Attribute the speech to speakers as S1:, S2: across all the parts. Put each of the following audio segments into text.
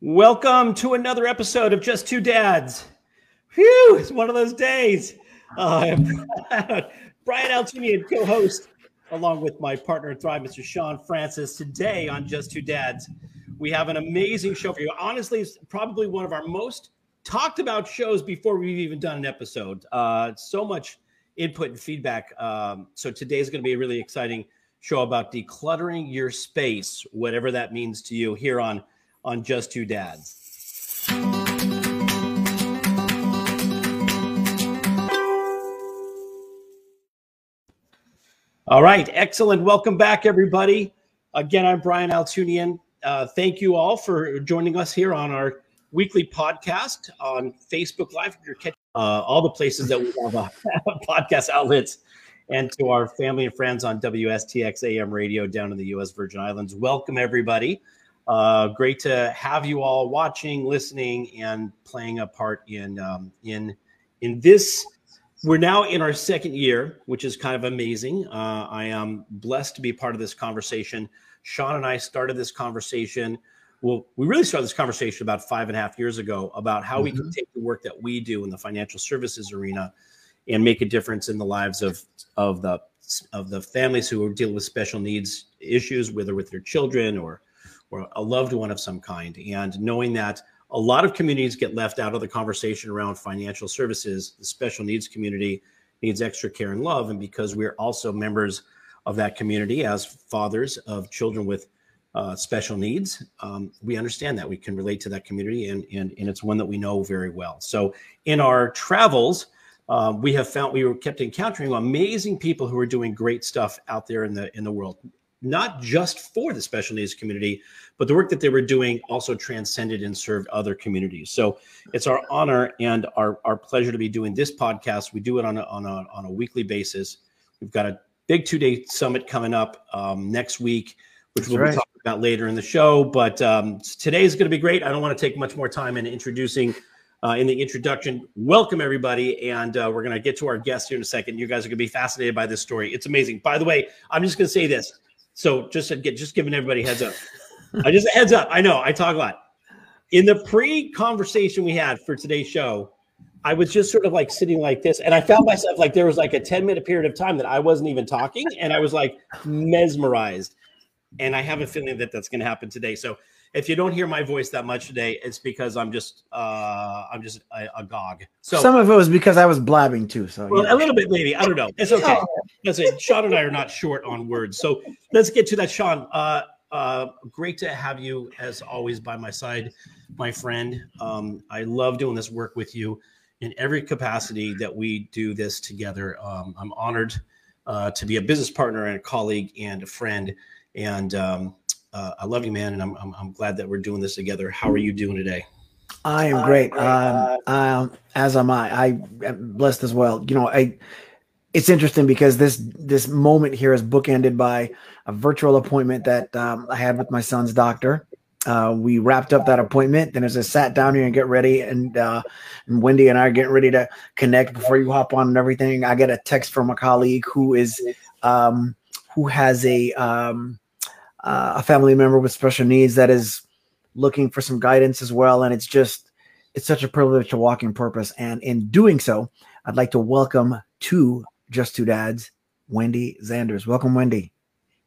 S1: Welcome to another episode of Just Two Dads. Phew, it's one of those days. Uh, Brian Altunian, co-host, along with my partner in Thrive, Mr. Shawn Francis. Today on Just Two Dads, we have an amazing show for you. Honestly, it's probably one of our most talked about shows before we've even done an episode. Uh, so much input and feedback. Um, so today is going to be a really exciting show about decluttering your space, whatever that means to you, here on – on Just Two Dads. All right, excellent. Welcome back, everybody. Again, I'm Brian Altunian. Uh, thank you all for joining us here on our weekly podcast on Facebook Live. You're catching uh, all the places that we have uh, podcast outlets, and to our family and friends on WSTX AM radio down in the U.S. Virgin Islands. Welcome, everybody. Uh, great to have you all watching, listening, and playing a part in um, in in this. We're now in our second year, which is kind of amazing. Uh, I am blessed to be part of this conversation. Shawn and I started this conversation. Well, we really started this conversation about five and a half years ago about how mm-hmm. we can mm-hmm. take the work that we do in the financial services arena and make a difference in the lives of of the of the families who are dealing with special needs issues, whether with their children or or a loved one of some kind. And knowing that a lot of communities get left out of the conversation around financial services, the special needs community needs extra care and love. And because we're also members of that community as fathers of children with uh, special needs, um, we understand that we can relate to that community, and, and and it's one that we know very well. So in our travels, um, we have found we were kept encountering amazing people who are doing great stuff out there in the in the world not just for the special needs community, but the work that they were doing also transcended and served other communities. So it's our honor and our, our pleasure to be doing this podcast. We do it on a, on a, on a weekly basis. We've got a big two day summit coming up um, next week, which That's we'll right. be talking about later in the show. But um, today is going to be great. I don't want to take much more time in introducing. Uh, in the introduction, welcome everybody, and uh, we're going to get to our guest here in a second. You guys are going to be fascinated by this story. It's amazing. By the way, I'm just going to say this: so just get just giving everybody heads up. I just heads up. I know I talk a lot. In the pre-conversation we had for today's show, I was just sort of like sitting like this, and I found myself like there was like a 10 minute period of time that I wasn't even talking, and I was like mesmerized. And I have a feeling that that's going to happen today. So if you don't hear my voice that much today, it's because I'm just uh I'm just a, gog. So
S2: some of it was because I was blabbing too. So
S1: well, yeah. a little bit maybe. I don't know. It's okay. That's it. Shawn and I are not short on words. So let's get to that. Shawn, uh uh great to have you as always by my side, my friend. Um, I love doing this work with you in every capacity that we do this together. Um, I'm honored uh, to be a business partner and a colleague and a friend. And um, uh, I love you, man, and I'm, I'm, I'm glad that we're doing this together. How are you doing today?
S2: I am great. Um, um, as am I. I am blessed as well. You know, I. It's interesting because this this moment here is bookended by a virtual appointment that um, I had with my son's doctor. Uh, we wrapped up that appointment. Then as I sat down here and get ready, and, uh, and Wendy and I are getting ready to connect before you hop on and everything, I get a text from a colleague who is um, who has a um, uh, a family member with special needs that is looking for some guidance as well. And it's just, it's such a privilege to walk in purpose. And in doing so, I'd like to welcome to Just Two Dads, Wendy Zanders. Welcome, Wendy.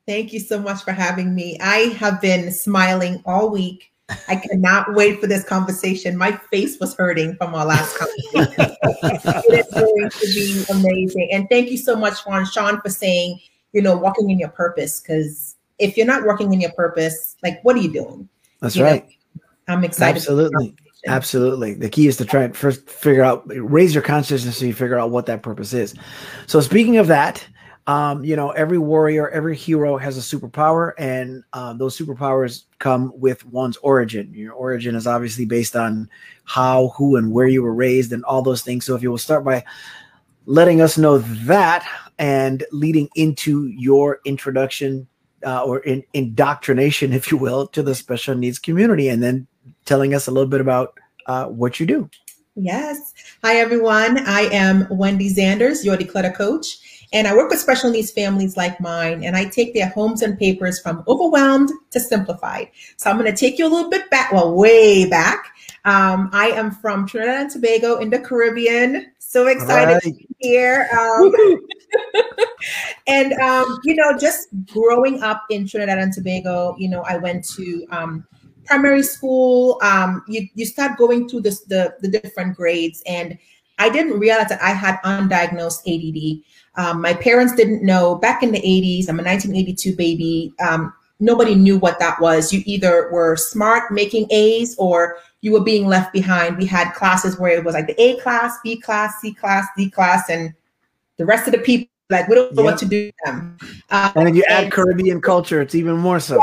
S3: Thank you so much for having me. I have been smiling all week. I cannot wait for this conversation. My face was hurting from our last conversation. it is going to be amazing. And thank you so much, Juan Shawn, for saying, you know, walking in your purpose, because if you're not working in your purpose, like what are you doing?
S2: That's you right.
S3: Know, I'm excited.
S2: Absolutely. Absolutely. The key is to try and first figure out, raise your consciousness so you figure out what that purpose is. So speaking of that, um, you know, every warrior, every hero has a superpower, and um, those superpowers come with one's origin. Your origin is obviously based on how, who, and where you were raised, and all those things. So, if you will start by letting us know that and leading into your introduction uh, or in, indoctrination, if you will, to the special needs community, and then telling us a little bit about uh, what you do.
S3: Yes. Hi, everyone. I am Wendy Zanders, your declutter coach. And I work with special needs families like mine, and I take their homes and papers from overwhelmed to simplified. So I'm going to take you a little bit back, well, way back. Um, I am from Trinidad and Tobago in the Caribbean. So excited right. to be here. Um, and, um, you know, just growing up in Trinidad and Tobago, you know, I went to um, primary school. Um, you, you start going through this, the, the different grades. And I didn't realize that I had undiagnosed ADD. Um, my parents didn't know back in the 80s. I'm a 1982 baby. Um, nobody knew what that was. You either were smart making A's or you were being left behind. We had classes where it was like the A class, B class, C class, D class, and the rest of the people like we don't know yep. what to do with them.
S2: Um, and if you add Caribbean culture, it's even more so.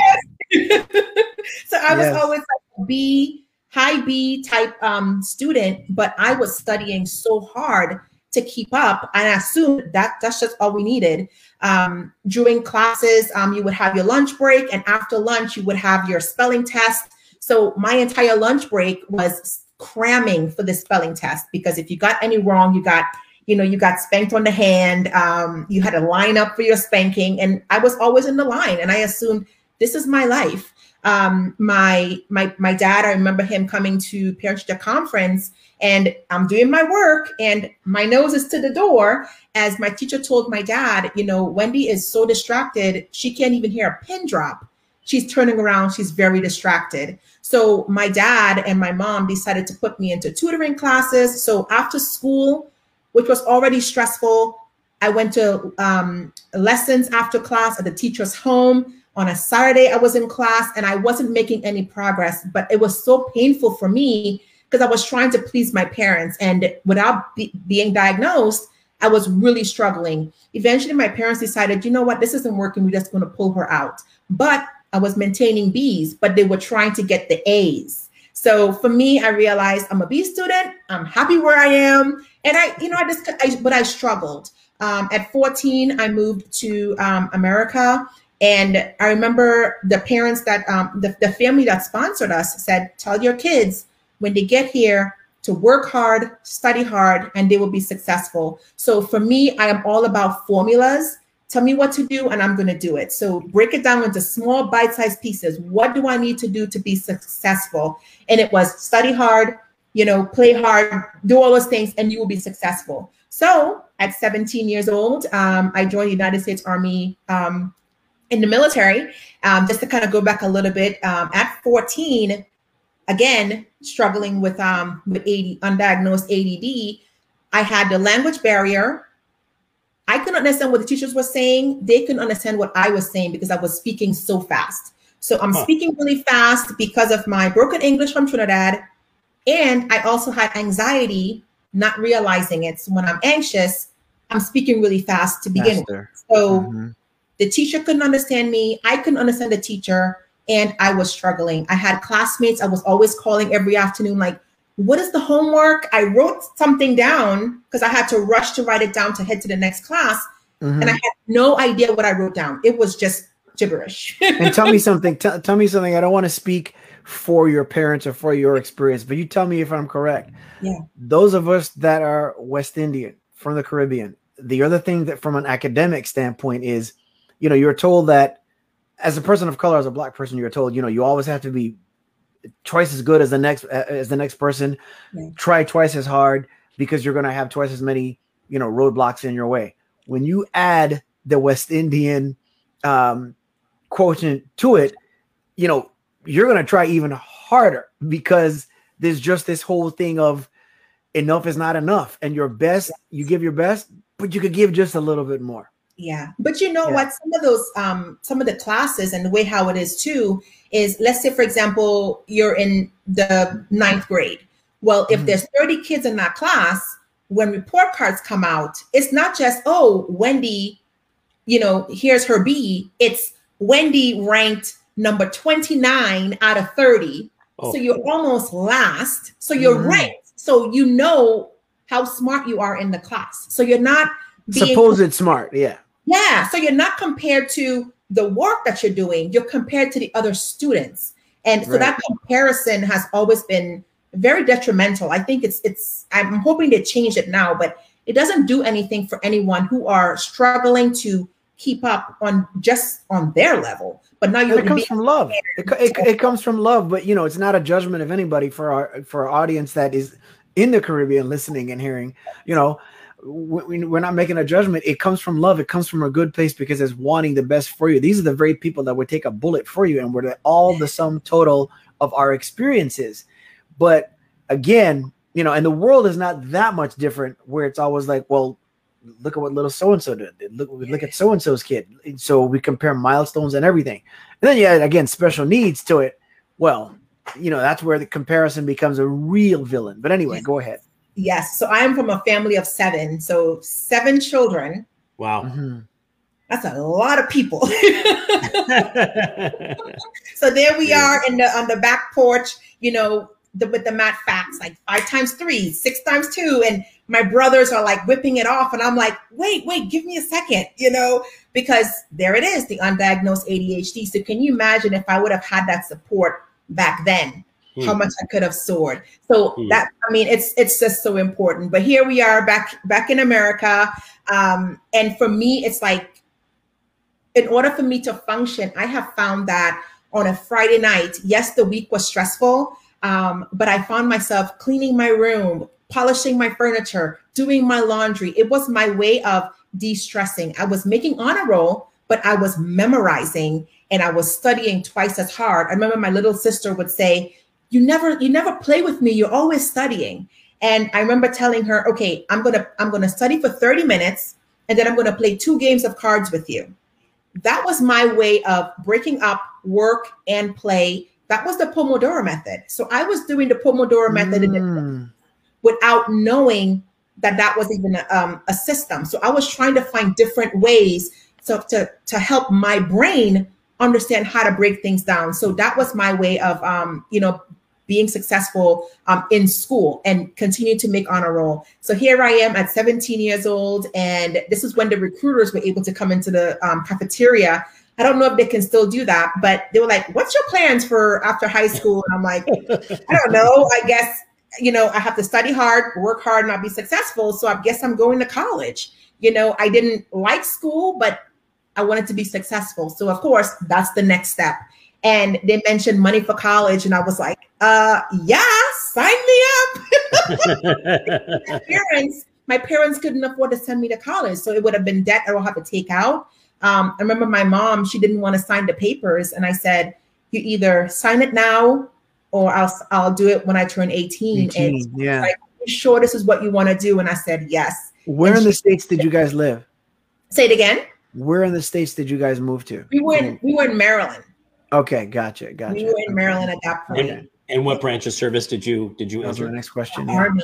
S3: Yes. so I was yes. always like B, high B type um, student, but I was studying so hard to keep up, and I assumed that that's just all we needed. Um, during classes, um, you would have your lunch break, and after lunch, you would have your spelling test so my entire lunch break was cramming for the spelling test because if you got any wrong, you got you know you got spanked on the hand. Um, you had to line up for your spanking, and I was always in the line, and I assumed this is my life. Um, my my my dad, I remember him coming to parent teacher conference, and I'm doing my work, and my nose is to the door as my teacher told my dad, you know, Wendy is so distracted she can't even hear a pin drop she's turning around she's very distracted so my dad and my mom decided to put me into tutoring classes so after school which was already stressful. I went to um, lessons after class at the teacher's home. On a saturday i was in class and i wasn't making any progress but it was so painful for me because i was trying to please my parents. And without be- being diagnosed i was really struggling. Eventually my parents decided you know what? This isn't working. We're just going to pull her out. But I was maintaining B's, but they were trying to get the A's. So for me, I realized I'm a B student. I'm happy where I am, and I, you know, I just, I, but I struggled. Um, at 14, I moved to um, America, and I remember the parents that, um, the, the family that sponsored us said, "Tell your kids when they get here to work hard, study hard, and they will be successful." So for me, I am all about formulas Tell me what to do, and I'm going to do it. So break it down into small, bite sized pieces. What do I need to do to be successful? And it was study hard, you know, play hard, do all those things, and you will be successful. So at 17 years old, um, I joined the United States Army um, in the military. Um, just to kind of go back a little bit, um, at 14, again, struggling with um, with AD, undiagnosed ADD, I had the language barrier I couldn't understand what the teachers were saying. They couldn't understand what I was saying because I was speaking so fast. So I'm huh. speaking really fast because of my broken English from Trinidad. And I also had anxiety, not realizing it. So when I'm anxious, I'm speaking really fast to begin Faster. with. So mm-hmm. the teacher couldn't understand me. I couldn't understand the teacher. And I was struggling. I had classmates I was always calling every afternoon, like, what is the homework? I wrote something down because I had to rush to write it down to head to the next class. Mm-hmm. And I had no idea what I wrote down. It was just gibberish.
S2: and tell me something. T- tell me something. I don't want to speak for your parents or for your experience, but you tell me if I'm correct.
S3: Yeah.
S2: Those of us that are West Indian from the Caribbean, the other thing that from an academic standpoint is, you know, you're told that as a person of color, as a black person, you're told, you know, you always have to be twice as good as the next as the next person. Try twice as hard because you're going to have twice as many you know roadblocks in your way. When you add the West Indian um, quotient to it, you know you're going to try even harder because there's just this whole thing of enough is not enough, and your best you give your best, but you could give just a little bit more.
S3: Yeah. But you know yeah. what? Some of those, um, some of the classes and the way how it is too is let's say, for example, you're in the ninth grade. Well, if mm-hmm. there's 30 kids in that class, when report cards come out, it's not just, oh, Wendy, you know, here's her B. It's Wendy ranked number 29 out of 30. Oh. So you're almost last. So you're mm-hmm. ranked. So you know how smart you are in the class. So you're not
S2: being supposed smart. Yeah.
S3: Yeah. So you're not compared to the work that you're doing, you're compared to the other students. And so right. that comparison has always been very detrimental. I think it's it's I'm hoping to change it now, but it doesn't do anything for anyone who are struggling to keep up on just on their level. But now you're
S2: it comes from love. It, it, it, comes from love, but you know, it's not a judgment of anybody for our for our audience that is in the Caribbean listening and hearing. You know, we're not making a judgment. It comes from love. It comes from a good place because it's wanting the best for you. These are the very people that would take a bullet for you, and we're all the sum total of our experiences. But again, you know, and the world is not that much different where it's always like, well, look at what little so and so did. Look, look at so and so's kid. So we compare milestones and everything. And then you add again, special needs to it. Well, you know, that's where the comparison becomes a real villain. But anyway, go ahead.
S3: Yes. So I am from a family of seven. So seven children.
S1: Wow. Mm-hmm.
S3: That's a lot of people. so there we are in the on the back porch, you know, the, with the math facts, like five times three, six times two, and my brothers are like whipping it off, and I'm like, wait, wait, give me a second, you know, because there it is, the undiagnosed ADHD. So can you imagine if I would have had that support back then? Hmm. How much I could have soared. So hmm. that I mean, it's it's just so important. But here we are back back in America, um, and for me, it's like, in order for me to function, I have found that on a Friday night, yes, the week was stressful, um, but I found myself cleaning my room, polishing my furniture, doing my laundry. It was my way of de stressing. I was making honor roll, but I was memorizing and I was studying twice as hard. I remember my little sister would say, you never you never play with me you're always studying and i remember telling her okay i'm gonna i'm gonna study for 30 minutes and then i'm gonna play two games of cards with you that was my way of breaking up work and play that was the Pomodoro method. So I was doing the Pomodoro method mm. without knowing that that was even a, um, a system. So I was trying to find different ways to, to, to help my brain understand how to break things down. So that was my way of, um, you know, being successful um, in school and continue to make honor roll. So here I am at 17 years old, and this is when the recruiters were able to come into the um, cafeteria I don't know if they can still do that, but they were like, "What's your plans for after high school?" And I'm like, "I don't know. I guess you know I have to study hard, work hard, and I'll be successful. So I guess I'm going to college." You know, I didn't like school, but I wanted to be successful. So of course, that's the next step. And they mentioned money for college, and I was like, "Uh, yeah, sign me up." my parents, my parents couldn't afford to send me to college, so it would have been debt I will have to take out um, I remember my mom, she didn't want to sign the papers. And I said, you either sign it now or I'll, I'll do it when I turn 18. 18 and yeah. Like, sure this is what you want to do? And I said, yes.
S2: Where and in the States did you guys live?
S3: Say it again.
S2: Where in the States did you guys move to?
S3: We were in, we were in Maryland.
S2: Okay. Gotcha. Gotcha.
S3: We were in Maryland at that point.
S1: And, and what branch of service did you, did you
S2: answer? next question.
S3: Army.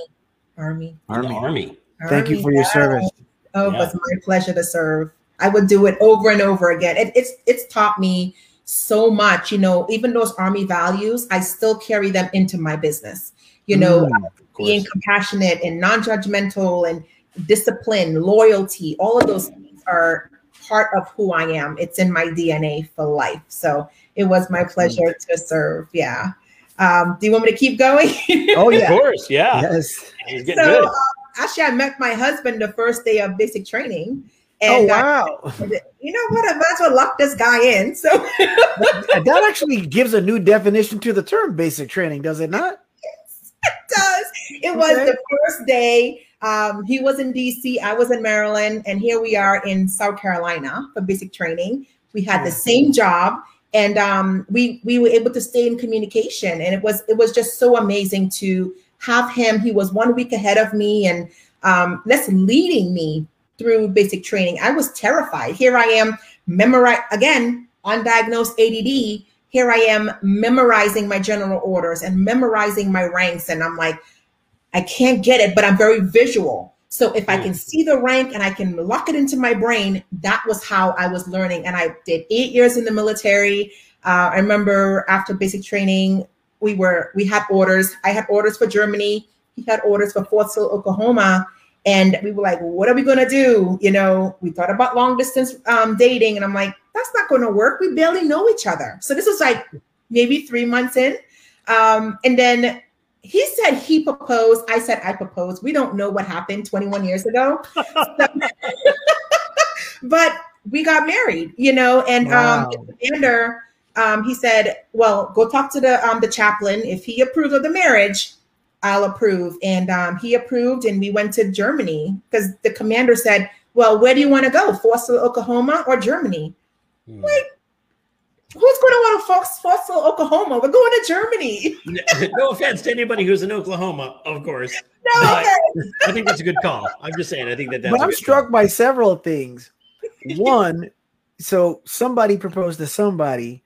S3: Army.
S1: Army. Army.
S2: Thank you for your service.
S3: Oh, yeah. it was my pleasure to serve. I would do it over and over again. It, it's it's taught me so much. You know, even those army values, I still carry them into my business. You know, mm, being compassionate and non-judgmental and discipline, loyalty, all of those things are part of who I am. It's in my DNA for life. So it was my pleasure to serve. Yeah. Um, do you want me to keep going?
S1: oh yeah, of course. Yeah.
S2: Yes.
S3: So uh, actually, I met my husband the first day of basic training.
S2: Oh, and oh wow!
S3: I, you know what? I might as well lock this guy in. So
S2: that actually gives a new definition to the term basic training, does it not?
S3: Yes, it does. It okay. was the first day. Um, he was in DC, I was in Maryland, and here we are in South Carolina for basic training. We had the same job, and um, we we were able to stay in communication, and it was it was just so amazing to have him. He was one week ahead of me, and um, that's leading me through basic training. I was terrified. Here I am, memorize again, undiagnosed ADD. Here I am memorizing my general orders and memorizing my ranks. And I'm like, I can't get it, but I'm very visual. So if I can mm. see the rank and I can lock it into my brain, that was how I was learning. And I did eight years in the military. Uh, I remember after basic training, we were we had orders. I had orders for Germany. He had orders for Fort Sill, Oklahoma. And we were like, what are we going to do? You know, we thought about long distance um, dating. And I'm like, that's not going to work. We barely know each other. So this was like maybe three months in. Um, and then he said he proposed. I said I proposed. We don't know what happened 21 years ago. So, but we got married, you know, and wow. um commander, um, he said, Well, go talk to the um the chaplain. If he approves of the marriage, I'll approve. And um, he approved, and we went to Germany because the commander said, Well, where do you want to go? Fort Sill, Oklahoma or Germany? Hmm. Like, who's going to want to Fox, Fort Sill, Oklahoma? We're going to Germany.
S1: no offense to anybody who's in Oklahoma, of course. No, I think that's a good call. I'm just saying, I think that that's.
S2: But I'm struck call. by several things. One, so somebody proposed to somebody,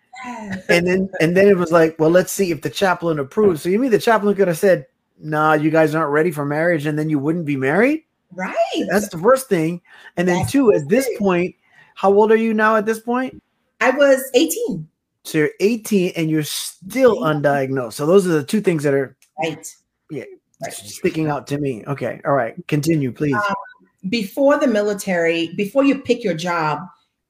S2: and then and then it was like, well, let's see if the chaplain approves. So you mean the chaplain could have said, "Nah, you guys aren't ready for marriage," and then you wouldn't be married?
S3: Right.
S2: That's the first thing. And then That's two, at this point, how old are you now? At this point,
S3: I was 18.
S2: So you're 18 and you're still undiagnosed. So those are the two things that are
S3: right.
S2: Yeah, right. sticking out to me. Okay. All right. Continue, please. Um,
S3: before the military, before you pick your job,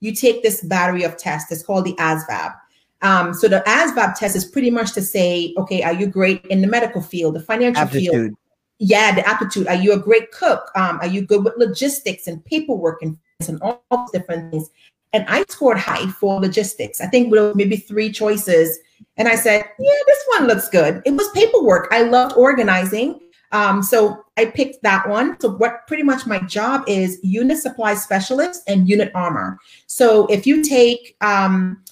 S3: you take this battery of tests. It's called the ASVAB. Um, so the ASVAB test is pretty much to say, okay, are you great in the medical field, the financial aptitude. field? Yeah, the aptitude. Are you a great cook? Um, are you good with logistics and paperwork and, and all different things? And I scored high for logistics. I think with maybe three choices. And I said, yeah, this one looks good. It was paperwork. I loved organizing. Um, so I picked that one. So what pretty much my job is unit supply specialist and unit armor. So if you take um,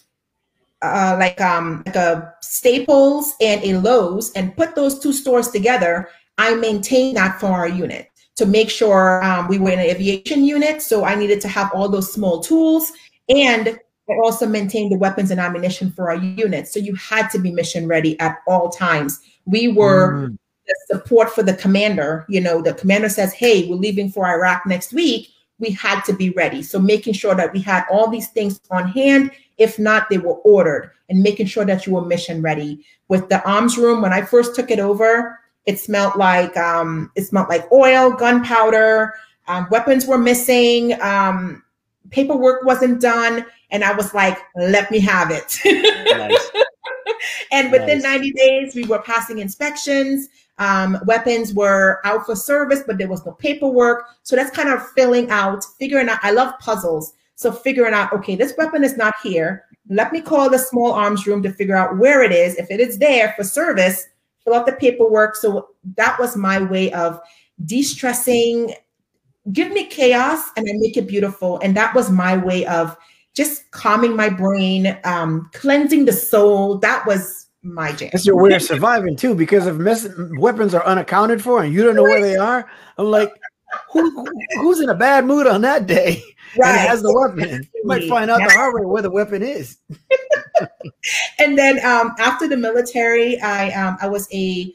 S3: uh, like um, like a Staples and a Lowe's and put those two stores together, I maintain that for our unit to make sure um, we were in an aviation unit. So I needed to have all those small tools and I also maintained the weapons and ammunition for our unit. So you had to be mission ready at all times. We were mm the support for the commander. You know, the commander says, hey, we're leaving for Iraq next week. We had to be ready. So making sure that we had all these things on hand. If not, they were ordered and making sure that you were mission ready. With the arms room, when I first took it over, it smelled like um, it smelled like oil, gunpowder, um, weapons were missing, um, paperwork wasn't done, and I was like, "Let me have it." nice. and within nice. 90 days, we were passing inspections. Um, weapons were out for service, but there was no paperwork. So that's kind of filling out, figuring out. I love puzzles. So figuring out, okay, this weapon is not here. Let me call the small arms room to figure out where it is. If it is there for service, fill out the paperwork. So that was my way of de-stressing. Give me chaos and I make it beautiful. And that was my way of just calming my brain, um, cleansing the soul. That was my jam.
S2: That's your way of surviving too, because if mess- weapons are unaccounted for and you don't know where they are, I'm like, who, who's in a bad mood on that day right. and has the weapon? You might find out the hard way where the weapon is.
S3: and then um, after the military, I um, I was a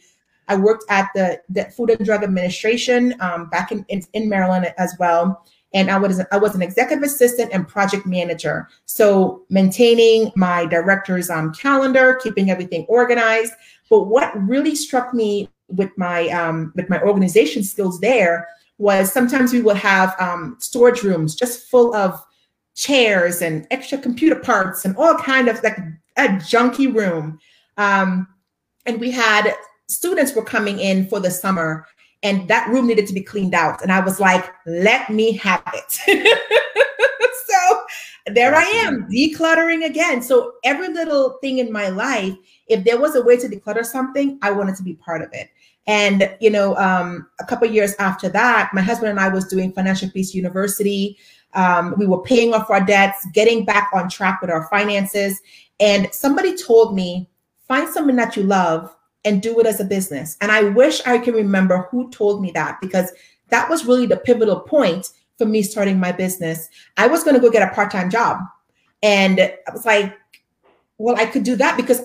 S3: I worked at the, the Food and Drug Administration um, back in, in, in Maryland as well and I was I was an executive assistant and project manager. So maintaining my director's um, calendar, keeping everything organized. But what really struck me with my um, with my organization skills there was sometimes we would have um, storage rooms just full of chairs and extra computer parts and all kind of like a junky room. Um, and we had students were coming in for the summer and that room needed to be cleaned out. And I was like, let me have it. so there I am decluttering again. So every little thing in my life, if there was a way to declutter something, I wanted to be part of it. And you know, um, a couple years after that, my husband and I was doing Financial Peace University. Um, we were paying off our debts, getting back on track with our finances. And somebody told me, find something that you love and do it as a business. And I wish I can remember who told me that because that was really the pivotal point for me starting my business. I was going to go get a part time job. And I was like, well, I could do that because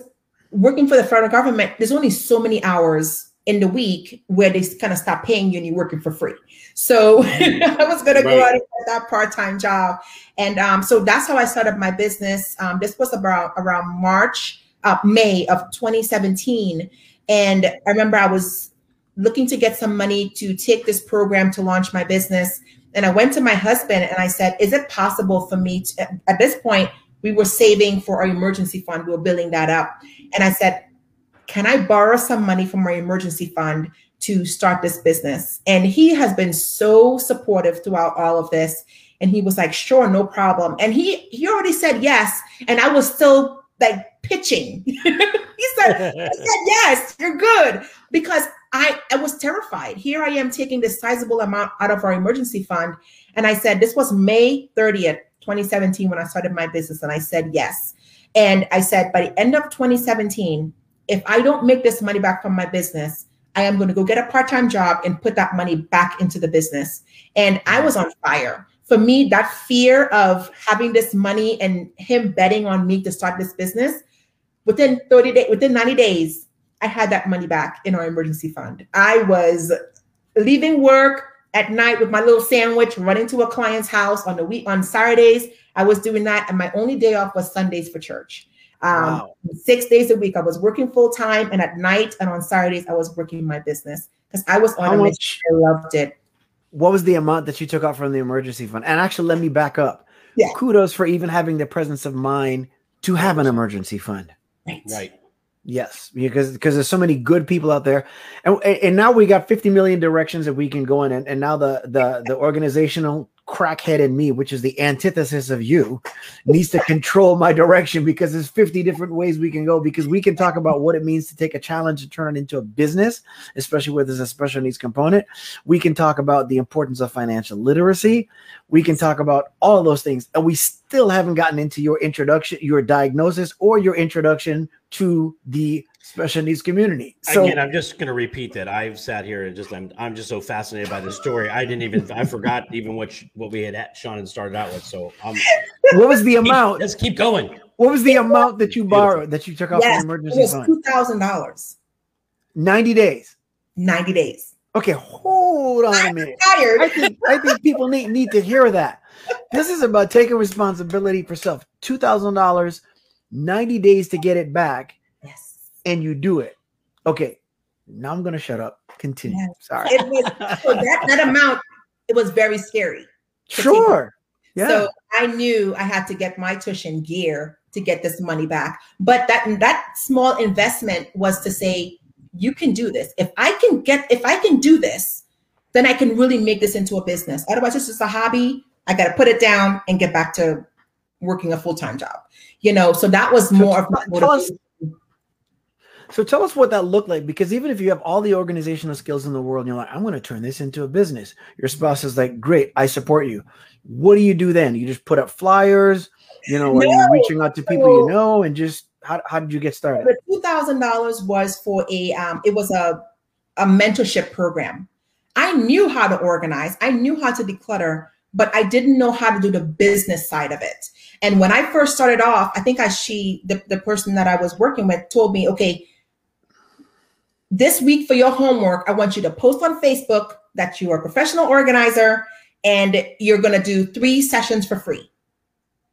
S3: working for the federal government, there's only so many hours in the week where they kind of stop paying you and you're working for free. So I was going right. to go out and get that part-time job. And um, so that's how I started my business. Um, this was about around March, uh, May of 2017. And I remember I was looking to get some money to take this program to launch my business. And I went to my husband and I said, Is it possible for me to, at this point, we were saving for our emergency fund, we were building that up. And I said, can I borrow some money from my emergency fund to start this business? And he has been so supportive throughout all of this. And he was like, sure, no problem. And he he already said yes. And I was still like pitching. he said, I said, yes, you're good. Because I, I was terrified. Here I am taking this sizable amount out of our emergency fund. And I said, this was May 30th, 2017, when I started my business. And I said, yes. And I said, by the end of 2017, if I don't make this money back from my business, I am going to go get a part time job and put that money back into the business. And I was on fire. For me, that fear of having this money and him betting on me to start this business, within 30 days, within 90 days, I had that money back in our emergency fund. I was leaving work at night with my little sandwich, running to a client's house on the week on Saturdays. I was doing that, and my only day off was Sundays for church. Um, wow. Six days a week, I was working full time, and at night and on Saturdays, I was working my business because I was on How a much, mission. I loved it.
S2: What was the amount that you took out from the emergency fund? And actually, let me back up. Yeah. Kudos for even having the presence of mind to have an emergency fund.
S1: Right. Right.
S2: Yes, because because there's so many good people out there, and and now we got 50 million directions that we can go in, and, and now the the the organizational crackhead in me, which is the antithesis of you, needs to control my direction because there's 50 different ways we can go. Because we can talk about what it means to take a challenge and turn it into a business, especially where there's a special needs component. We can talk about the importance of financial literacy. We can talk about all those things. And we still haven't gotten into your introduction, your diagnosis, or your introduction to the special needs community.
S1: So again, I'm just going to repeat that. I've sat here and just I'm I'm just so fascinated by the story. I didn't even I forgot even what what we had Shawn and started out with. So um,
S2: what was the amount?
S1: Let's keep going.
S2: What was the amount that you borrowed that you took out yes, from emergency
S3: it was? Two thousand dollars.
S2: Ninety days.
S3: Ninety days.
S2: Okay, hold on a minute. Tired. I think I think people need need to hear that. This is about taking responsibility for self. Two thousand dollars, ninety days to get it back Yes. and you do it. Okay, now I'm gonna shut up. Continue. Yeah. Sorry.
S3: It was, so that, that amount, it was very scary.
S2: Sure. Yeah.
S3: So I knew I had to get my tush in gear to get this money back. But that that small investment was to say, you can do this. If I can get, if I can do this, then I can really make this into a business. Otherwise, it's just a hobby. I got to put it down and get back to working a full time job. You know, so that was more of my motivation.
S2: So tell us what that looked like because even if you have all the organizational skills in the world and you're like, I'm going to turn this into a business, your spouse is like, Great, I support you. What do you do then? You just put up flyers, you know, no. are you reaching out to people you know and just how, how did you get started?
S3: The two thousand dollars was for a um, it was a a mentorship program. I knew how to organize, I knew how to declutter, but I didn't know how to do the business side of it. And when I first started off, I think I she the, the person that I was working with told me, okay, this week for your homework, I want you to post on Facebook that you are a professional organizer and you're going to do three sessions for free.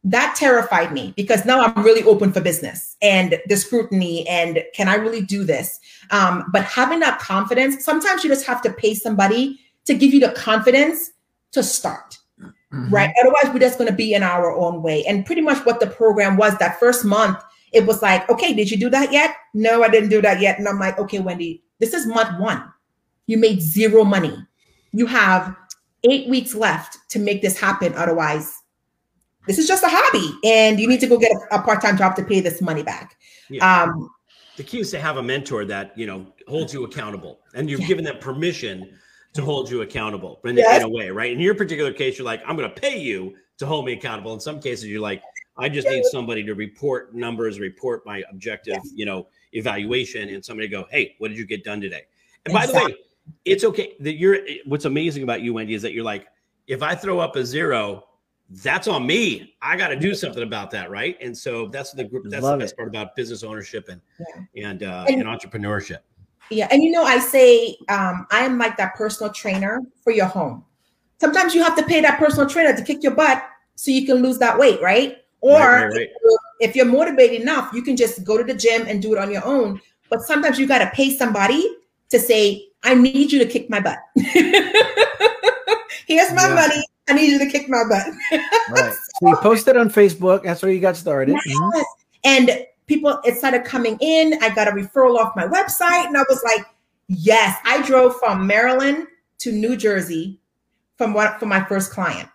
S3: That terrified me because now I'm really open for business and the scrutiny and can I really do this? Um, but having that confidence, sometimes you just have to pay somebody to give you the confidence to start. Mm-hmm. Right. Otherwise, we're just going to be in our own way. And pretty much what the program was that first month, it was like, okay, did you do that yet? No, I didn't do that yet. And I'm like, okay, Wendy, this is month one. You made zero money. You have eight weeks left to make this happen. Otherwise, this is just a hobby and you need to go get a, a part-time job to pay this money back. Yeah. Um,
S1: the key is to have a mentor that, you know, holds you accountable and you've yeah. given them permission to hold you accountable in, yes. in a way, right? In your particular case, you're like, I'm going to pay you to hold me accountable. In some cases, you're like, I just need somebody to report numbers, report my objective, yeah. you know, evaluation, and somebody go, "Hey, what did you get done today?" And exactly. by the way, it's okay that you're. What's amazing about you, Wendy, is that you're like, if I throw up a zero, that's on me. I got to do something about that, right? And so that's the group. That's Love the best it. part about business ownership and yeah. and, uh, and and entrepreneurship.
S3: Yeah, and you know, I say um, I am like that personal trainer for your home. Sometimes you have to pay that personal trainer to kick your butt so you can lose that weight, right? Or right, right, right. If, you're, if you're motivated enough, you can just go to the gym and do it on your own. But sometimes you got to pay somebody to say, I need you to kick my butt. Here's my yeah. money. I need you to kick my butt.
S2: right. So you posted on Facebook. That's where you got started.
S3: Yes. Mm-hmm. And people, it started coming in. I got a referral off my website, and I was like, yes, I drove from Maryland to New Jersey from what for my first client.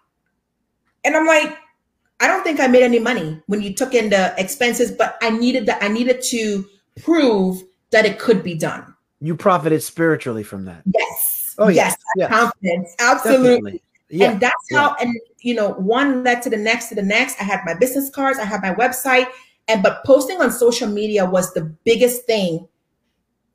S3: And I'm like, I don't think I made any money when you took in the expenses, but I needed that. I needed to prove that it could be done.
S2: You profited spiritually from that.
S3: Yes. Oh yes. yes. Confidence. Absolutely. Yeah. And that's how, and you know, one led to the next to the next. I had my business cards, I had my website, and but posting on social media was the biggest thing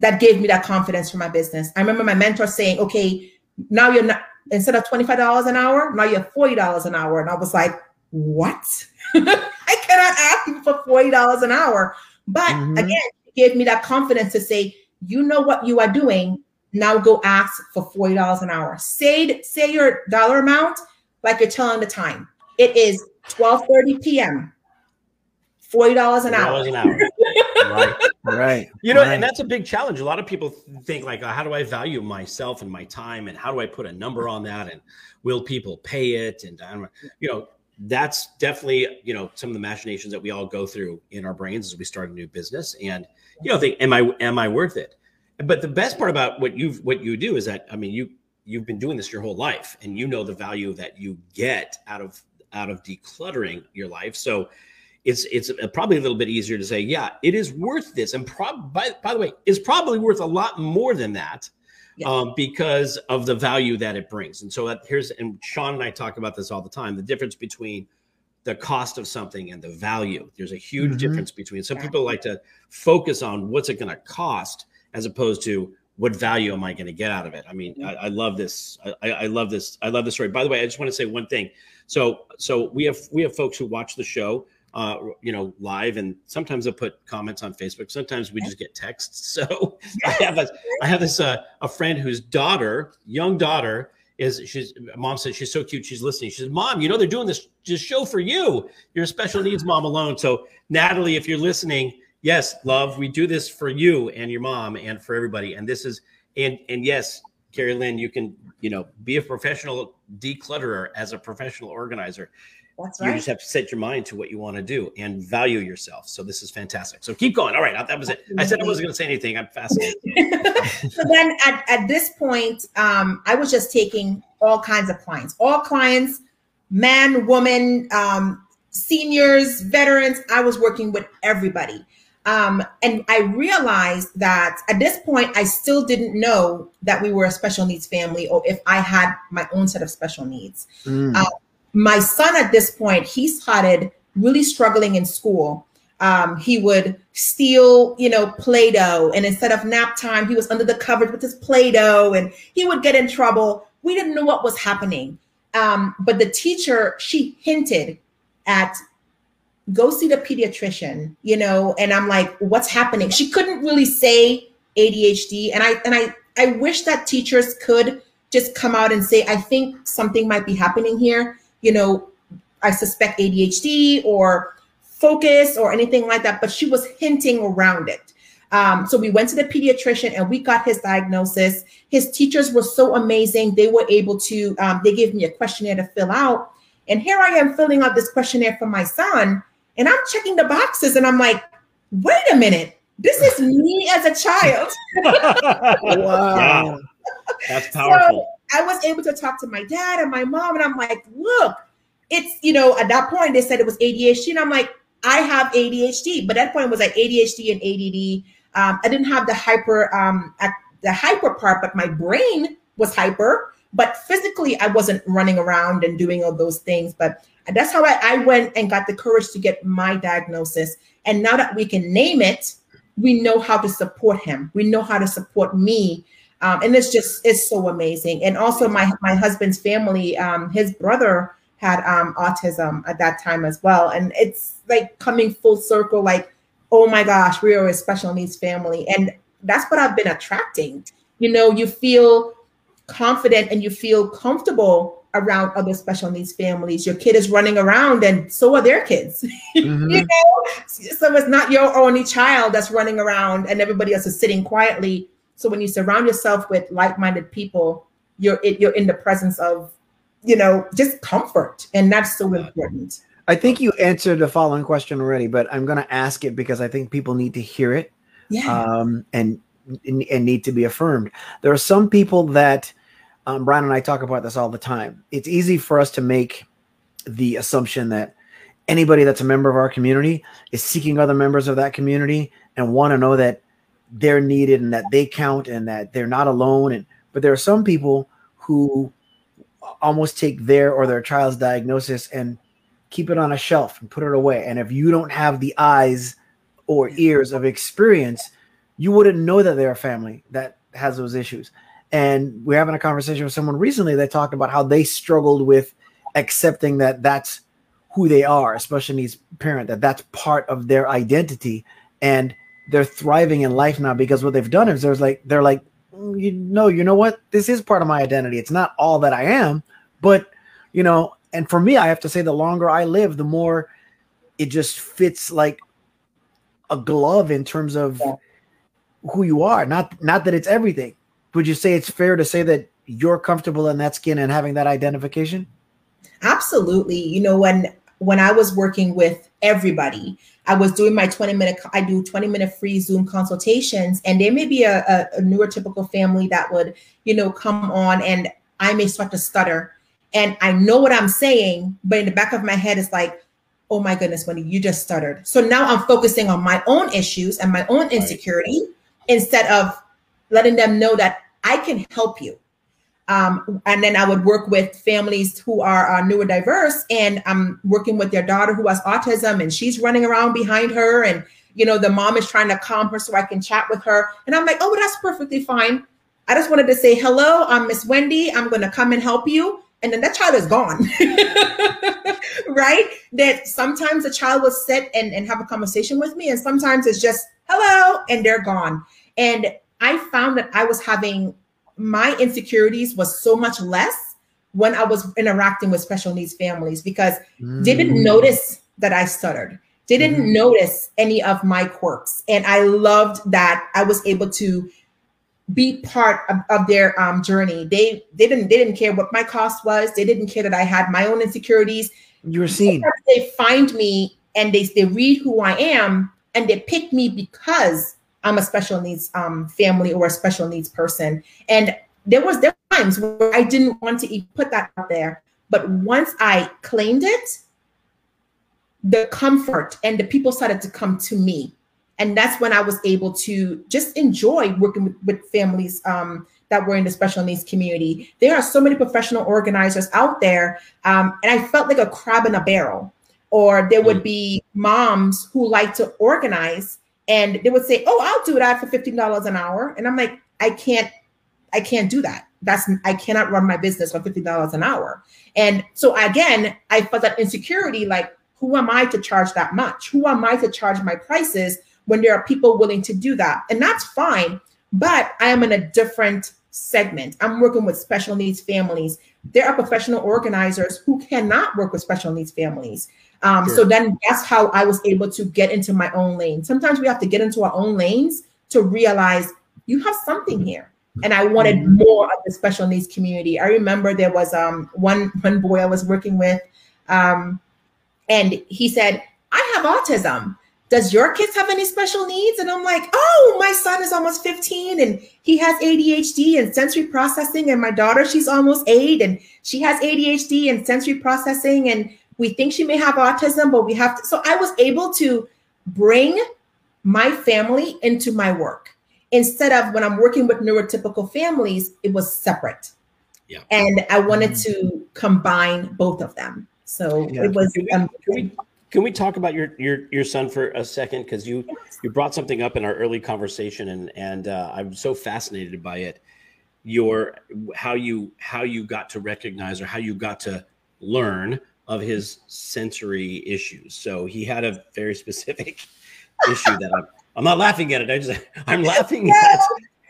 S3: that gave me that confidence for my business. I remember my mentor saying, okay, now you're not instead of $25 an hour, now you're $40 an hour. And I was like, what? I cannot ask you for $40 an hour. But mm-hmm. again, it gave me that confidence to say, you know what you are doing. Now go ask for $40 an hour. Say, say your dollar amount like you're telling the time. It is 12:30 p.m. $40 an hour. An hour.
S2: right. Right.
S1: You know,
S2: right.
S1: and that's a big challenge. A lot of people think like, oh, how do I value myself and my time, and how do I put a number on that, and will people pay it? And um, you know, that's definitely you know some of the machinations that we all go through in our brains as we start a new business, and you know, think, am I am I worth it? But the best part about what you've what you do is that I mean, you you've been doing this your whole life, and you know the value that you get out of out of decluttering your life. So it's it's probably a little bit easier to say, yeah, it is worth this, and prob by, by the way, is probably worth a lot more than that. Yeah. Um, because of the value that it brings. And so that here's and Shawn and I talk about this all the time. The difference between the cost of something and the value. There's a huge mm-hmm. difference between. Some people like to focus on what's it going to cost as opposed to what value am I going to get out of it. I mean, mm-hmm. I, I, love this. I, I, love this. I love this story. By the way, I just want to say one thing. So, so we have we have folks who watch the show uh, you know, live, and sometimes they'll put comments on Facebook. Sometimes we just get texts. So I have a I have this uh, a friend whose daughter, young daughter, is she's mom said she's so cute. She's listening. She says, "Mom, you know they're doing this just show for you. You're a special needs mom alone." So Natalie, if you're listening, yes, love, we do this for you and your mom and for everybody. And this is and and yes, Carrie Lynn, you can you know be a professional declutterer as a professional organizer.
S3: That's right.
S1: You just have to set your mind to what you want to do and value yourself. So this is fantastic. So keep going. All right, that was it. I said I wasn't going to say anything. I'm fascinated.
S3: so then at, at this point, um, I was just taking all kinds of clients, all clients, man, woman, um, seniors, veterans. I was working with everybody. Um, and I realized that at this point, I still didn't know that we were a special needs family or if I had my own set of special needs. Mm. Uh, my son at this point, he started really struggling in school. Um, he would steal, you know, Play-Doh, and instead of nap time, he was under the covers with his Play-Doh, and he would get in trouble. We didn't know what was happening, um, but the teacher she hinted at go see the pediatrician, you know, and I'm like, what's happening? She couldn't really say ADHD, and I and I I wish that teachers could just come out and say, I think something might be happening here you know, I suspect ADHD or focus or anything like that, but she was hinting around it. Um, so we went to the pediatrician and we got his diagnosis. His teachers were so amazing. They were able to, um, they gave me a questionnaire to fill out. And here I am filling out this questionnaire for my son. And I'm checking the boxes and I'm like, wait a minute, this is me as a child.
S1: wow. That's powerful.
S3: So, I was able to talk to my dad and my mom, and I'm like, look, it's, you know, at that point they said it was ADHD. And I'm like, I have ADHD. But that point was like ADHD and ADD. Um, I didn't have the hyper, um, the hyper part, but my brain was hyper. But physically, I wasn't running around and doing all those things. But that's how I, I went and got the courage to get my diagnosis. And now that we can name it, we know how to support him. We know how to support me um, and it's just it's so amazing. And also my my husband's family, um, his brother had um, autism at that time as well, and it's like coming full circle. Like, oh my gosh, we are a special needs family, and that's what I've been attracting. You know, you feel confident and you feel comfortable around other special needs families. Your kid is running around, and so are their kids. Mm-hmm. you know, so it's not your only child that's running around, and everybody else is sitting quietly so when you surround yourself with like-minded people, you're you're in the presence of, you know, just comfort, and that's so important.
S2: I think you answered the following question already, but I'm going to ask it because I think people need to hear it
S3: Yeah.
S2: um, and and need to be affirmed. There are some people that um, Brian and I talk about this all the time. It's easy for us to make the assumption that anybody that's a member of our community is seeking other members of that community and want to know that they're needed and that they count and that they're not alone. And but there are some people who almost take their or their child's diagnosis and keep it on a shelf and put it away. And if you don't have the eyes or ears of experience, you wouldn't know that they're a family that has those issues. And we're having a conversation with someone recently that talked about how they struggled with accepting that that's who they are, especially these parent, that that's part of their identity. And they're thriving in life now because what they've done is there's like, they're like, "Mm, you know, you know what? This is part of my identity. It's not all that I am, but you know, and for me, I have to say the longer I live, the more it just fits like a glove in terms of
S3: Yeah.
S2: Who you are. Not not that it's everything. Would you say it's fair to say that you're comfortable in that skin and having that identification?
S3: Absolutely. You know, when when I was working with everybody, I was doing my 20 minute I do 20 minute free Zoom consultations and there may be a, a, a neurotypical family that would, you know, come on and I may start to stutter and I know what I'm saying, but in the back of my head it's like, oh my goodness, Wendy, you just stuttered. So now I'm focusing on my own issues and my own insecurity instead of letting them know that I can help you. Um, and then I would work with families who are uh, neurodiverse, and I'm working with their daughter who has autism, and she's running around behind her, and you know the mom is trying to calm her so I can chat with her, and I'm like, oh, that's perfectly fine. I just wanted to say hello, I'm Miss Wendy. I'm going to come and help you, and then that child is gone, right? That sometimes a child will sit and, and have a conversation with me, and sometimes it's just hello, and they're gone. And I found that I was having my insecurities was so much less when I was interacting with special needs families because they didn't
S2: Mm.
S3: notice that I stuttered. They didn't notice any of my quirks. And I loved that I was able to be part of, of their um, journey. They they didn't they didn't care what my cost was. They didn't care that I had my own insecurities.
S2: You were seen.
S3: They find me and they they read who I am and they pick me because I'm a special needs um, family or a special needs person. And there was there were times where I didn't want to even put that out there, but once I claimed it, the comfort and the people started to come to me, and that's when I was able to just enjoy working with, with families um, that were in the special needs community. There are so many professional organizers out there, um, and I felt like a crab in a barrel. Or there would mm. be moms who like to organize and they would say, "Oh, I'll do that for fifteen dollars an hour," and I'm like, "I can't, I can't do that. That's I cannot run my business for fifteen dollars an hour." And so again, I felt that insecurity, like, who am I to charge that much? Who am I to charge my prices when there are people willing to do that? And that's fine, but I am in a different segment. I'm working with special needs families. There are professional organizers who cannot work with special needs families. Um,
S2: Sure.
S3: So then that's how I was able to get into my own lane. Sometimes we have to get into our own lanes to realize you have something here. And I wanted
S2: Mhm.
S3: more of the special needs community. I remember there was um, one one boy I was working with, um, and he said, "I have autism. Does your kids have any special needs?" And I'm like, "Oh, my son is almost 15, and he has ADHD and sensory processing, and my daughter, she's almost eight, and she has ADHD and sensory processing, and we think she may have autism, but we have to." So I was able to bring my family into my work instead of when I'm working with neurotypical families, it was separate.
S1: Yeah.
S3: And I wanted
S2: Mhm.
S3: to combine both of them. So
S2: Yeah.
S3: it was
S1: Can we-
S3: um,
S1: can we- Can we talk about your your your son for a second? Because you you brought something up in our early conversation, and and uh, I'm so fascinated by it. Your how you how you got to recognize or how you got to learn of his sensory issues. So he had a very specific issue that I'm I'm not laughing at it. I just I'm laughing at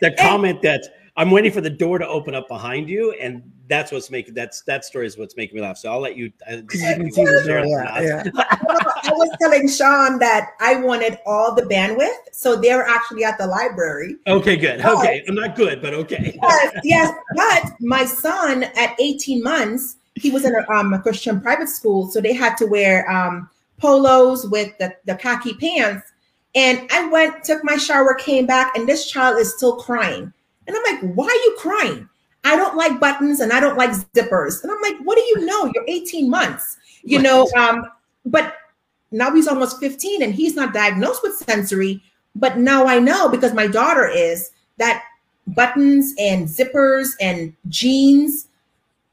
S1: the comment that I'm waiting for the door to open up behind you, and that's what's making that's that story is what's making me laugh. So I'll let you. uh,
S2: You can see yeah, yeah.
S3: I was telling Shawn that I wanted all the bandwidth. So they were actually at the library.
S1: Okay, good. Okay, I'm not good, but okay.
S3: Yes, yes. But my son at 18 months, he was in a, um, a Christian private school, so they had to wear um, polos with the, the khaki pants. And I went, took my shower, came back, and this child is still crying. And I'm like, why are you crying? I don't like buttons and I don't like zippers. And I'm like, what do you know? You're 18 months, you right. know. Um, but now he's almost 15 and he's not diagnosed with sensory. But now I know because my daughter is that buttons and zippers and jeans,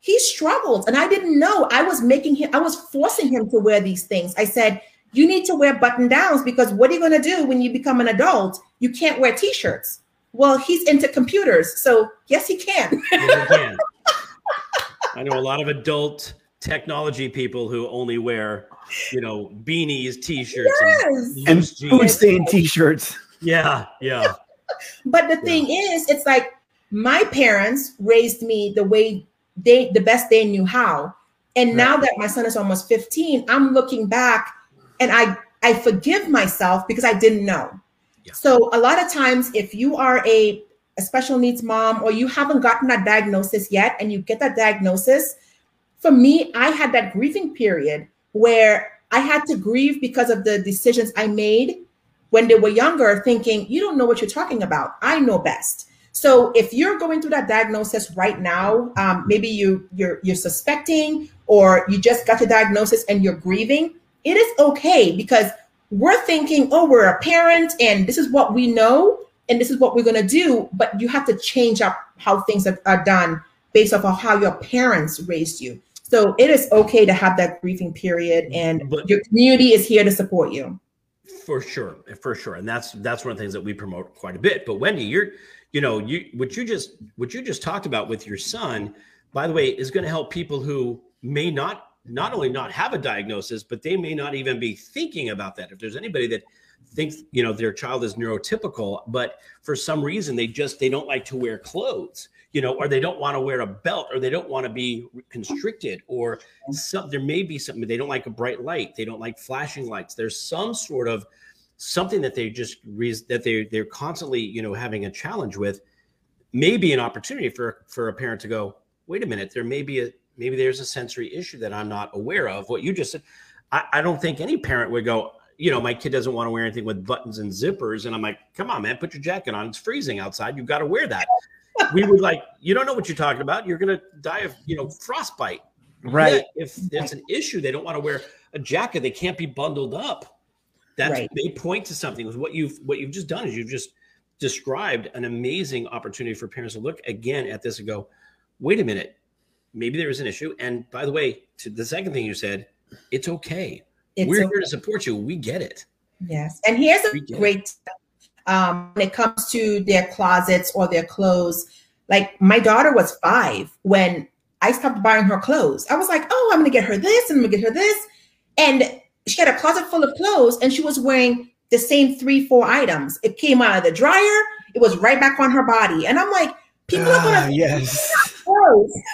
S3: he struggled. And I didn't know. I was making him, I was forcing him to wear these things. I said, you need to wear button downs because what are you going to do when you become an adult? You can't wear t shirts. Well, he's into computers. So, yes, he can. yes, he can.
S1: I know a lot of adult technology people who only wear, you know, beanies, t-shirts,
S2: yes. and, and food stain t-shirts.
S1: Yeah, yeah.
S3: but the thing is, it's like my parents raised me the way they the best they knew how. And now that my son is almost 15, I'm looking back and I I forgive myself because I didn't know. Yeah. So a lot of times if you are a, a special needs mom or you haven't gotten that diagnosis yet and you get that diagnosis, for me, I had that grieving period where I had to grieve because of the decisions I made when they were younger, thinking, you don't know what you're talking about. I know best. So if you're going through that diagnosis right now, um, maybe you you're you're suspecting or you just got your diagnosis and you're grieving, it is okay because we're thinking, oh, we're a parent and this is what we know and this is what we're going to do. But you have to change up how things are, are done based off of how your parents raised you. So it is okay to have that grieving period, and but, your community is here to support you.
S1: For sure, for sure, and that's that's one of the things that we promote quite a bit. But Wendy, you're, you know, you what you just what you just talked about with your son, by the way, is going to help people who may not not only not have a diagnosis, but they may not even be thinking about that. If there's anybody that thinks you know their child is neurotypical, but for some reason they just they don't like to wear clothes you know, or they don't want to wear a belt, or they don't want to be constricted, or some, there may be something they don't like a bright light, they don't like flashing lights. There's some sort of something that they just that they they're constantly you know having a challenge with. may be an opportunity for for a parent to go, wait a minute, there may be a maybe there's a sensory issue that I'm not aware of. What you just said, I, I don't think any parent would go, you know, my kid doesn't want to wear anything with buttons and zippers. And I'm like, come on, man, put your jacket on. It's freezing outside. You've got to wear that we would like, you don't know what you're talking about. You're going to die of, you know, frostbite.
S2: Right.
S1: if there's an issue, they don't want to wear a jacket. They can't be bundled up. That's right. they point to something. What you've what you've just done is you've just described an amazing opportunity for parents to look again at this and go, wait a minute, maybe there is an issue. And by the way, to the second thing you said, it's okay. It's We're okay. here to support you. We get it.
S3: Yes. And here's a great um, when it comes to their closets or their clothes. Like my daughter was five when I stopped buying her clothes. I was like, oh, I'm gonna get her this and I'm gonna get her this. And she had a closet full of clothes and she was wearing the same three, four items. It came out of the dryer, it was right back on her body. And I'm like, people are gonna
S2: uh, yes.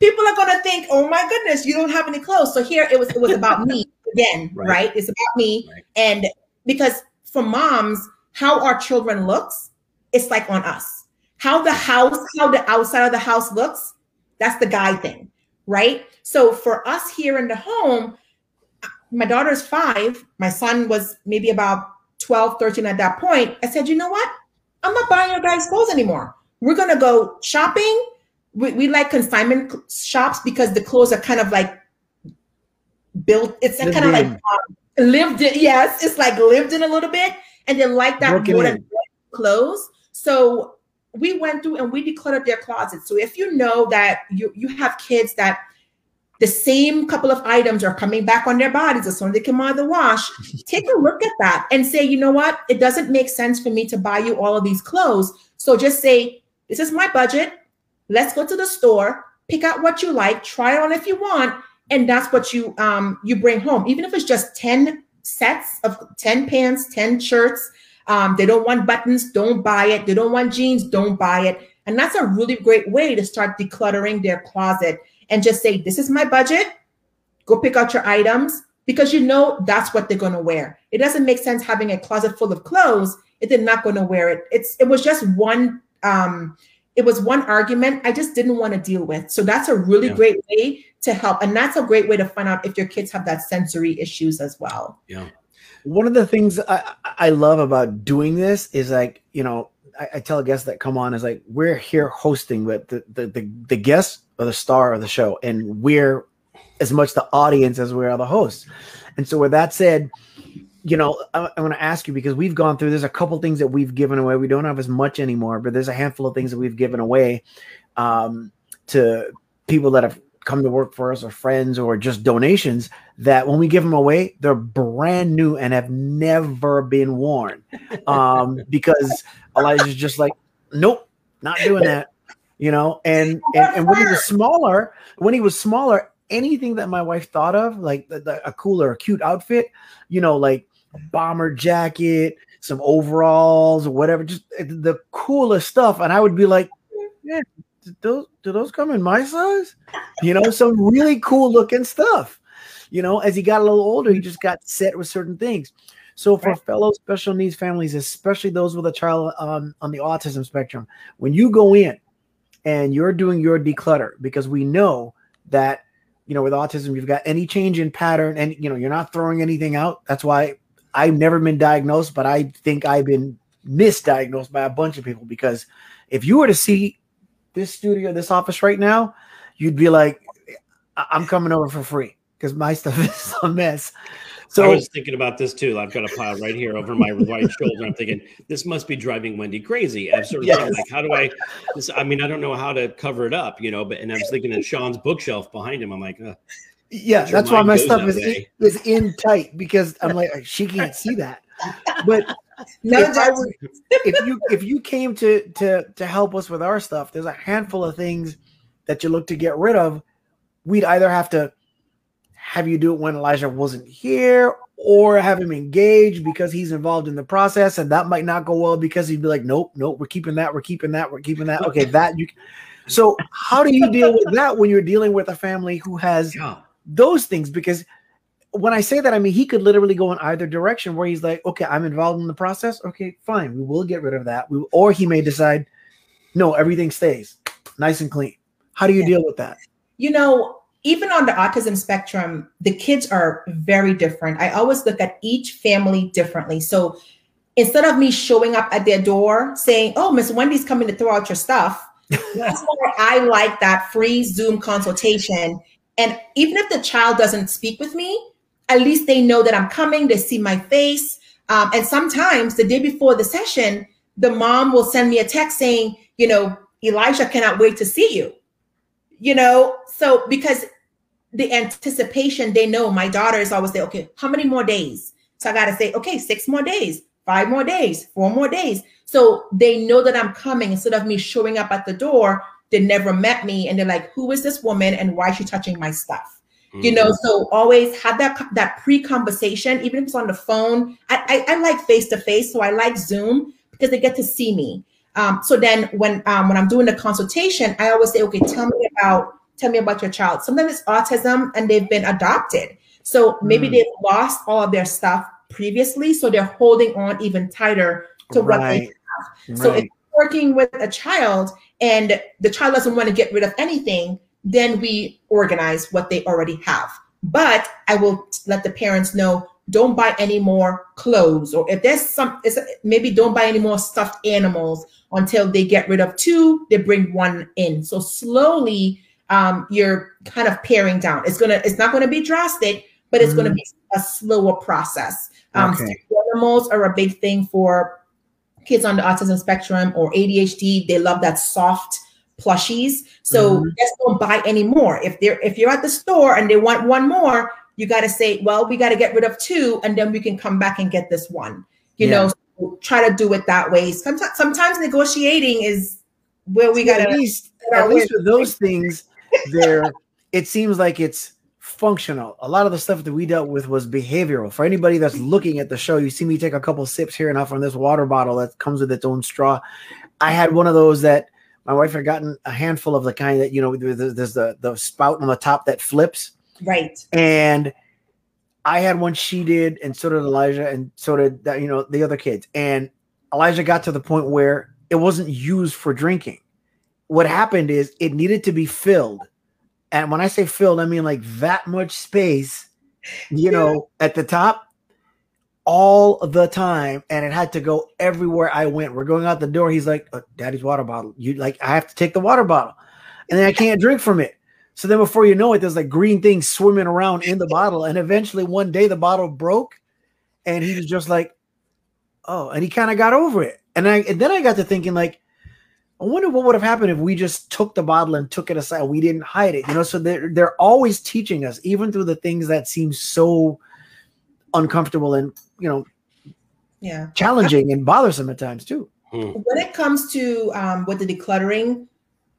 S3: people are gonna think, oh my goodness, you don't have any clothes. So here it was it was about me again, right. right? It's about me. Right. And because for moms, how our children looks, it's like on us. How the house, how the outside of the house looks, that's the guy thing, right? So for us here in the home, my daughter's five, my son was maybe about 12, 13 at that point. I said, you know what? I'm not buying your guys' clothes anymore. We're going to go shopping. We, we like consignment shops because the clothes are kind of like built. It's kind of like um, lived in. Yes, it's like lived in a little bit and they like that Broken more in. than clothes. So we went through and we decluttered their closets. So if you know that you you have kids that the same couple of items are coming back on their bodies as soon as they come out of the wash, take a look at that and say, you know what? It doesn't make sense for me to buy you all of these clothes. So just say, this is my budget. Let's go to the store, pick out what you like, try it on if you want, and that's what you um you bring home. Even if it's just 10 sets of 10 pants, 10 shirts. Um, they don't want buttons, don't buy it. They don't want jeans, don't buy it. And that's a really great way to start decluttering their closet and just say, This is my budget. Go pick out your items because you know that's what they're going to wear. It doesn't make sense having a closet full of clothes if they're not going to wear it. It's it was just one um it was one argument I just didn't want to deal with. So that's a really yeah. great way to help. And that's a great way to find out if your kids have that sensory issues as well.
S1: Yeah.
S2: One of the things I, I love about doing this is like, you know, I, I tell guests that come on is like, we're here hosting, but the, the, the, the guests are the star of the show. And we're as much the audience as we are the hosts. And so with that said, you know, I, I want to ask you because we've gone through. There's a couple things that we've given away. We don't have as much anymore, but there's a handful of things that we've given away um, to people that have come to work for us, or friends, or just donations. That when we give them away, they're brand new and have never been worn, um, because Elijah's just like, nope, not doing that. You know, and and, and when he was smaller, when he was smaller, anything that my wife thought of, like the, the, a cooler, a cute outfit, you know, like bomber jacket, some overalls or whatever, just eh, the coolest stuff. And I would be like, yeah, do those, do those come in my size? You know, some really cool looking stuff. You know, as he got a little older, he just got set with certain things. So for fellow special needs families, especially those with a child um, on the autism spectrum, when you go in and you're doing your declutter, because we know that you know with autism you've got any change in pattern and you know you're not throwing anything out. That's why I've never been diagnosed, but I think I've been misdiagnosed by a bunch of people because if you were to see this studio, this office right now, you'd be like, I'm coming over for free because my stuff is a mess.
S1: So I was thinking about this too. I've got a pile right here over my right shoulder. I'm thinking this must be driving Wendy crazy. I'm sort of yes. like, how do I? This, I mean, I don't know how to cover it up, you know. But and I was thinking of Shawn's bookshelf behind him. I'm like,
S2: yeah, that's why my stuff is in, is in tight because I'm like she can't see that. But no, if, if you if you came to to to help us with our stuff, there's a handful of things that you look to get rid of. We'd either have to have you do it when Elijah wasn't here, or have him engaged because he's involved in the process, and that might not go well because he'd be like, "Nope, nope, we're keeping that, we're keeping that, we're keeping that." Okay, that you. So, how do you deal with that when you're dealing with a family who has those things because when I say that, I mean he could literally go in either direction where he's like, okay, I'm involved in the process. Okay, fine, we will get rid of that. We, or he may decide, no, everything stays nice and clean. How do you yeah. deal with that?
S3: You know, even on the autism spectrum, the kids are very different. I always look at each family differently. So instead of me showing up at their door saying, oh, Miss Wendy's coming to throw out your stuff, that's why I like that free Zoom consultation and even if the child doesn't speak with me, at least they know that I'm coming, they see my face. Um, and sometimes the day before the session, the mom will send me a text saying, you know, Elijah cannot wait to see you. You know, so because the anticipation, they know my daughter is always say, okay, how many more days? So I got to say, okay, six more days, five more days, four more days. So they know that I'm coming instead of me showing up at the door they never met me and they're like who is this woman and why is she touching my stuff mm-hmm. you know so always have that that pre-conversation even if it's on the phone i i, I like face to face so i like zoom because they get to see me um, so then when um, when i'm doing the consultation i always say okay tell me about tell me about your child sometimes it's autism and they've been adopted so maybe mm. they've lost all of their stuff previously so they're holding on even tighter to right. what they have so right. if working with a child and the child doesn't want to get rid of anything, then we organize what they already have. But I will let the parents know don't buy any more clothes or if there's some maybe don't buy any more stuffed animals until they get rid of two they bring one in so slowly um, you're kind of paring down it's gonna it's not gonna be drastic but it's mm. gonna be a slower process um, okay. animals are a big thing for kids on the autism spectrum or ADHD, they love that soft plushies. So mm-hmm. just don't buy any more. If they're if you're at the store and they want one more, you got to say, well, we got to get rid of two, and then we can come back and get this one. You yeah. know, so try to do it that way. Sometimes sometimes negotiating is where we got to
S2: at least at least with those things there it seems like it's functional. A lot of the stuff that we dealt with was behavioral. For anybody that's looking at the show, you see me take a couple sips here and off from this water bottle that comes with its own straw. I had one of those that my wife had gotten a handful of the kind that you know there's the the spout on the top that flips.
S3: Right.
S2: And I had one she did, and so did Elijah, and so did that, you know the other kids. And Elijah got to the point where it wasn't used for drinking. What happened is it needed to be filled And when I say filled, I mean like that much space, you know, at the top all the time. And it had to go everywhere I went. We're going out the door. He's like, oh, Daddy's water bottle. You like, I have to take the water bottle. And then I can't drink from it. So then before you know it, there's like green things swimming around in the bottle. And eventually one day the bottle broke and he was just like, oh, and he kind of got over it. And I and then I got to thinking like, I wonder what would have happened if we just took the bottle and took it aside. We didn't hide it, you know. So they're they're always teaching us, even through the things that seem so uncomfortable and you know,
S3: yeah,
S2: challenging and bothersome at times too.
S3: Hmm. When it comes to um, with the decluttering,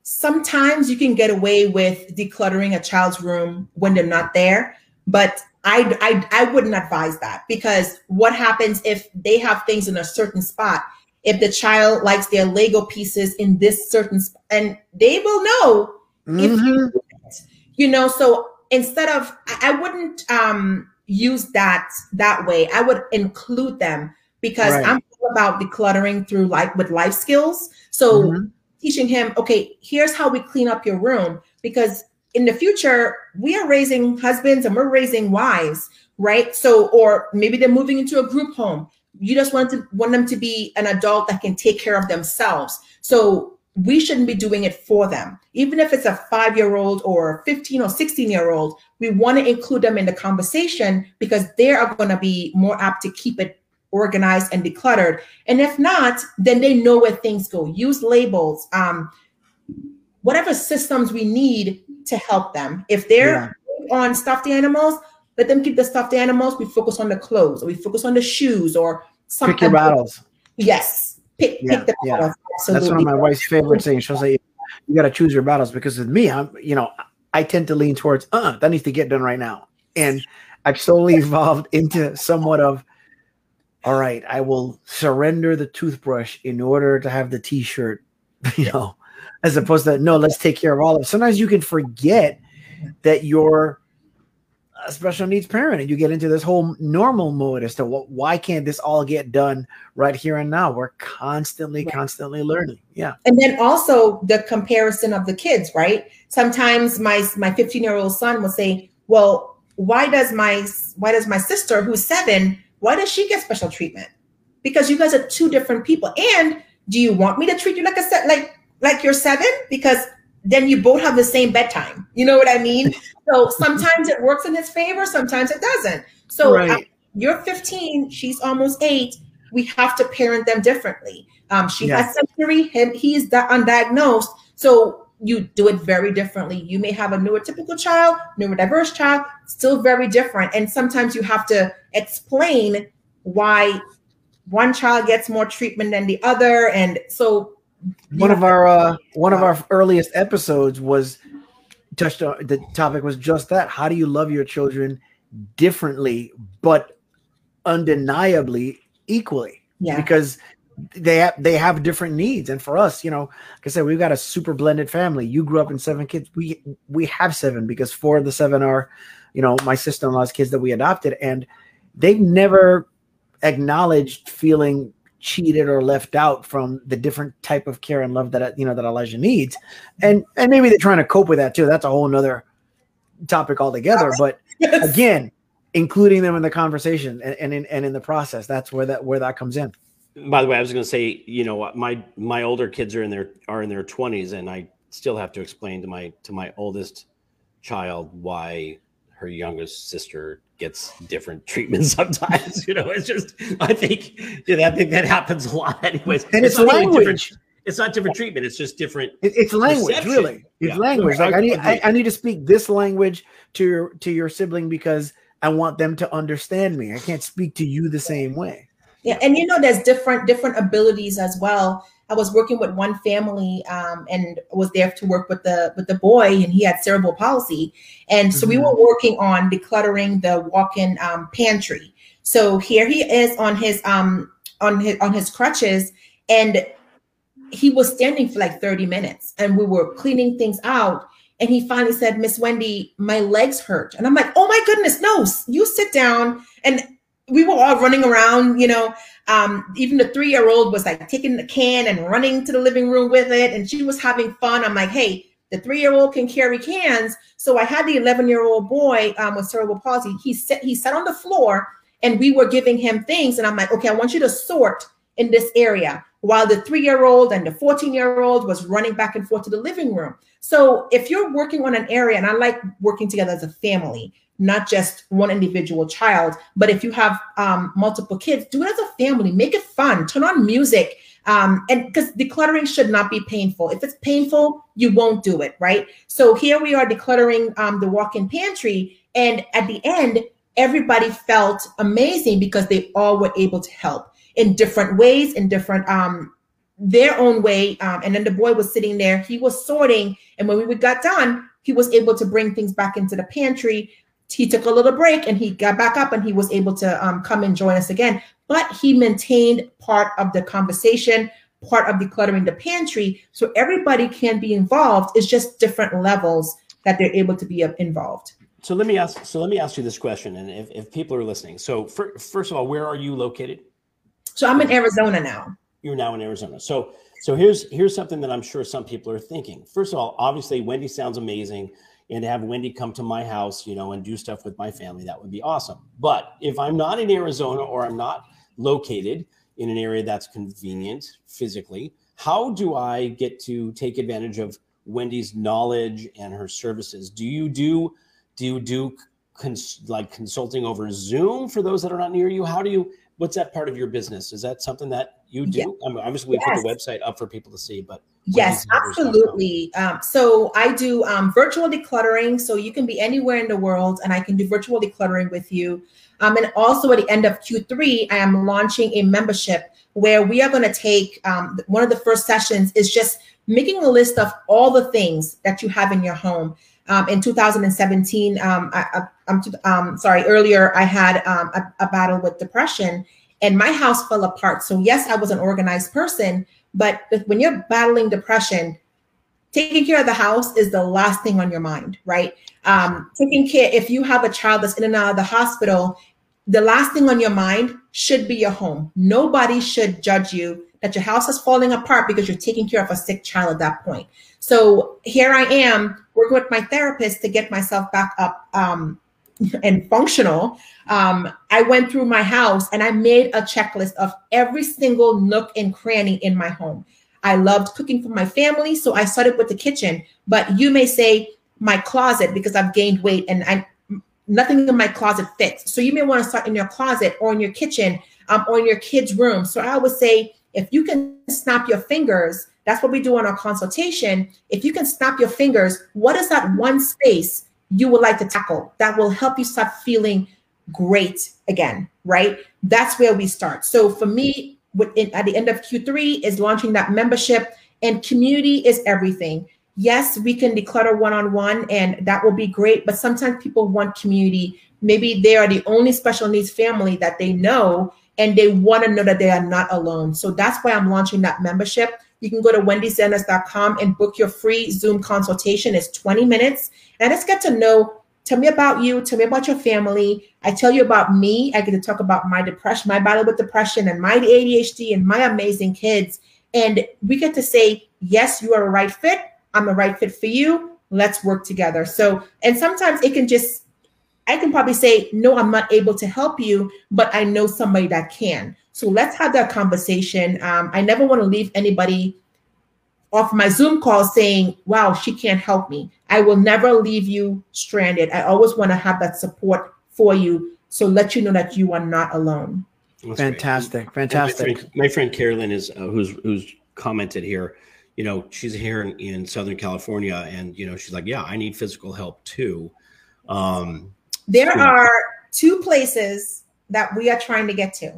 S3: sometimes you can get away with decluttering a child's room when they're not there, but I, I, I wouldn't advise that because what happens if they have things in a certain spot? If the child likes their Lego pieces in this certain spot, and they will know mm-hmm. if you, you know. So instead of, I wouldn't um, use that that way. I would include them because right. I'm about decluttering through life with life skills. So mm-hmm. teaching him, okay, here's how we clean up your room because in the future, we are raising husbands and we're raising wives, right? So, or maybe they're moving into a group home. You just want to want them to be an adult that can take care of themselves. So we shouldn't be doing it for them. Even if it's a five-year-old or 15 or 16-year-old, we want to include them in the conversation because they are going to be more apt to keep it organized and decluttered. And if not, then they know where things go. Use labels, um, whatever systems we need to help them. If they're yeah. on stuffed animals, let them keep the stuffed animals. We focus on the clothes, or we focus on the shoes, or
S2: something. Pick your battles.
S3: Yes, pick,
S2: yeah,
S3: pick the
S2: yeah. battles. Absolutely. That's one of my wife's favorite things. She'll say, "You got to choose your battles," because with me, I'm, you know, I tend to lean towards, "Uh, that needs to get done right now," and I've slowly evolved into somewhat of, "All right, I will surrender the toothbrush in order to have the T-shirt," you know as opposed to no, let's take care of all of it. Sometimes you can forget that you're a special needs parent and you get into this whole normal mode as to what, why can't this all get done right here and now? We're constantly, right. constantly learning. Yeah.
S3: And then also the comparison of the kids, right? Sometimes my my 15 year old son will say, well, why does my why does my sister who's seven, why does she get special treatment? Because you guys are two different people. And do you want me to treat you like a set like like you're seven because then you both have the same bedtime. You know what I mean? So sometimes it works in his favor, sometimes it doesn't. So right. um, you're 15, she's almost eight. We have to parent them differently. Um, she yeah. has sensory, him, he's undiagnosed. So you do it very differently. You may have a neurotypical child, neurodiverse child, still very different. And sometimes you have to explain why one child gets more treatment than the other. And so
S2: one of our uh, one of our earliest episodes was touched on the topic was just that how do you love your children differently but undeniably equally? Yeah. Because they have they have different needs and for us you know like i said we've got a super blended family. You grew up in seven kids. We we have seven because four of the seven are you know my sister-in-law's kids that we adopted and they've never acknowledged feeling cheated or left out from the different type of care and love that you know that Elijah needs, and and maybe they're trying to cope with that too. That's a whole nother topic altogether. But yes. again, including them in the conversation and, and in and in the process, that's where that where that comes in.
S1: By the way, I was going to say, you know, my my older kids are in their are in their twenties, and I still have to explain to my to my oldest child why her youngest sister gets different treatment sometimes. You know, it's just I think you know, I think that happens a lot, anyways.
S2: And it's, it's language.
S1: It's not different treatment. It's just different.
S2: It, it's language, perception. really. It's yeah. language. Like I need, I, I, need to speak this language to your to your sibling because I want them to understand me. I can't speak to you the same way.
S3: Yeah, and you know, there's different different abilities as well. I was working with one family um, and was there to work with the with the boy, and he had cerebral palsy, and so mm-hmm. we were working on decluttering the walk-in um, pantry. So here he is on his um on his on his crutches, and he was standing for like 30 minutes, and we were cleaning things out. And he finally said, Miss Wendy, my legs hurt. And I'm like, oh my goodness, no, you sit down. And we were all running around, you know. Um, even the three year old was like taking the can and running to the living room with it, and she was having fun. I'm like, hey, The three year old can carry cans. So I had the 11 year old boy um, with cerebral palsy. He sat, he sat on the floor and we were giving him things. And I'm like, okay, I want you to sort in this area while the three year old and the 14 year old was running back and forth to the living room. So if you're working on an area, and I like working together as a family, not just one individual child, but if you have um, multiple kids, do it as a family, make it fun, turn on music. Um, and because decluttering should not be painful. If it's painful, you won't do it, right? So here we are decluttering um, the walk in pantry. And at the end, everybody felt amazing because they all were able to help in different ways, in different um their own way. Um, and then the boy was sitting there, he was sorting, and when we got done, he was able to bring things back into the pantry. He took a little break and he got back up and he was able to um, come and join us again. But he maintained part of the conversation, part of decluttering the pantry. So everybody can be involved. It's just different levels that they're able to be involved.
S1: So let me ask. So let me ask you this question, and if, if people are listening, so for, first of all, where are you located?
S3: So I'm in Arizona now.
S1: You're now in Arizona. So so here's here's something that I'm sure some people are thinking. First of all, obviously Wendy sounds amazing, and to have Wendy come to my house, you know, and do stuff with my family, that would be awesome. But if I'm not in Arizona or I'm not located in an area that's convenient physically, how do I get to take advantage of Wendy's knowledge and her services? Do you do do you do cons- like consulting over Zoom for those that are not near you? How do you what's that part of your business? Is that something that you do? Yeah. I mean, obviously, we yes. put the website up for people to see, but
S3: yes, absolutely. Um, so I do um, virtual decluttering. So you can be anywhere in the world, and I can do virtual decluttering with you. Um, and also at the end of Q3, I am launching a membership where we are going to take um, one of the first sessions is just making a list of all the things that you have in your home. Um, in 2017, um, I, am um, sorry, earlier I had um, a, a, battle with depression and my house fell apart. So, yes, I was an organized person, but when you're battling depression, taking care of the house is the last thing on your mind, right? Um, taking care, if you have a child that's in and out of the hospital, the last thing on your mind should be your home. Nobody should judge you that your house is falling apart because you're taking care of a sick child at that point. So here I am working with my therapist to get myself back up um, and functional. Um, I went through my house and I made a checklist of every single nook and cranny in my home. I loved cooking for my family, so I started with the kitchen. But you may say my closet because I've gained weight and I nothing in my closet fits. So you may want to start in your closet or in your kitchen um, or in your kids' room. So I would say if you can snap your fingers, that's what we do on our consultation. If you can snap your fingers, what is that one space you would like to tackle that will help you start feeling great again, right? That's where we start. So for me, within, at the end of Q3 is launching that membership and community is everything. Yes, we can declutter one-on-one and that will be great, but sometimes people want community. Maybe they are the only special needs family that they know and they want to know that they are not alone. So that's why I'm launching that membership. You can go to wendyzanders.com and book your free Zoom consultation. It's 20 minutes. And let's get to know, tell me about you, tell me about your family. I tell you about me. I get to talk about my depression, my battle with depression, and my ADHD and my amazing kids. And we get to say, yes, you are a right fit. I'm a right fit for you. Let's work together. So, and sometimes it can just I can probably say, no, I'm not able to help you, but I know somebody that can. So let's have that conversation. Um, I never want to leave anybody off my Zoom call saying, wow, she can't help me. I will never leave you stranded. I always want to have that support for you. So let you know that you are not alone.
S2: That's fantastic. Great. Fantastic.
S1: My friend, my friend, Carolyn is uh, who's, who's commented here, you know, she's here in, in Southern California and, you know, she's like, yeah, I need physical help too. Um,
S3: there are two places that we are trying to get to.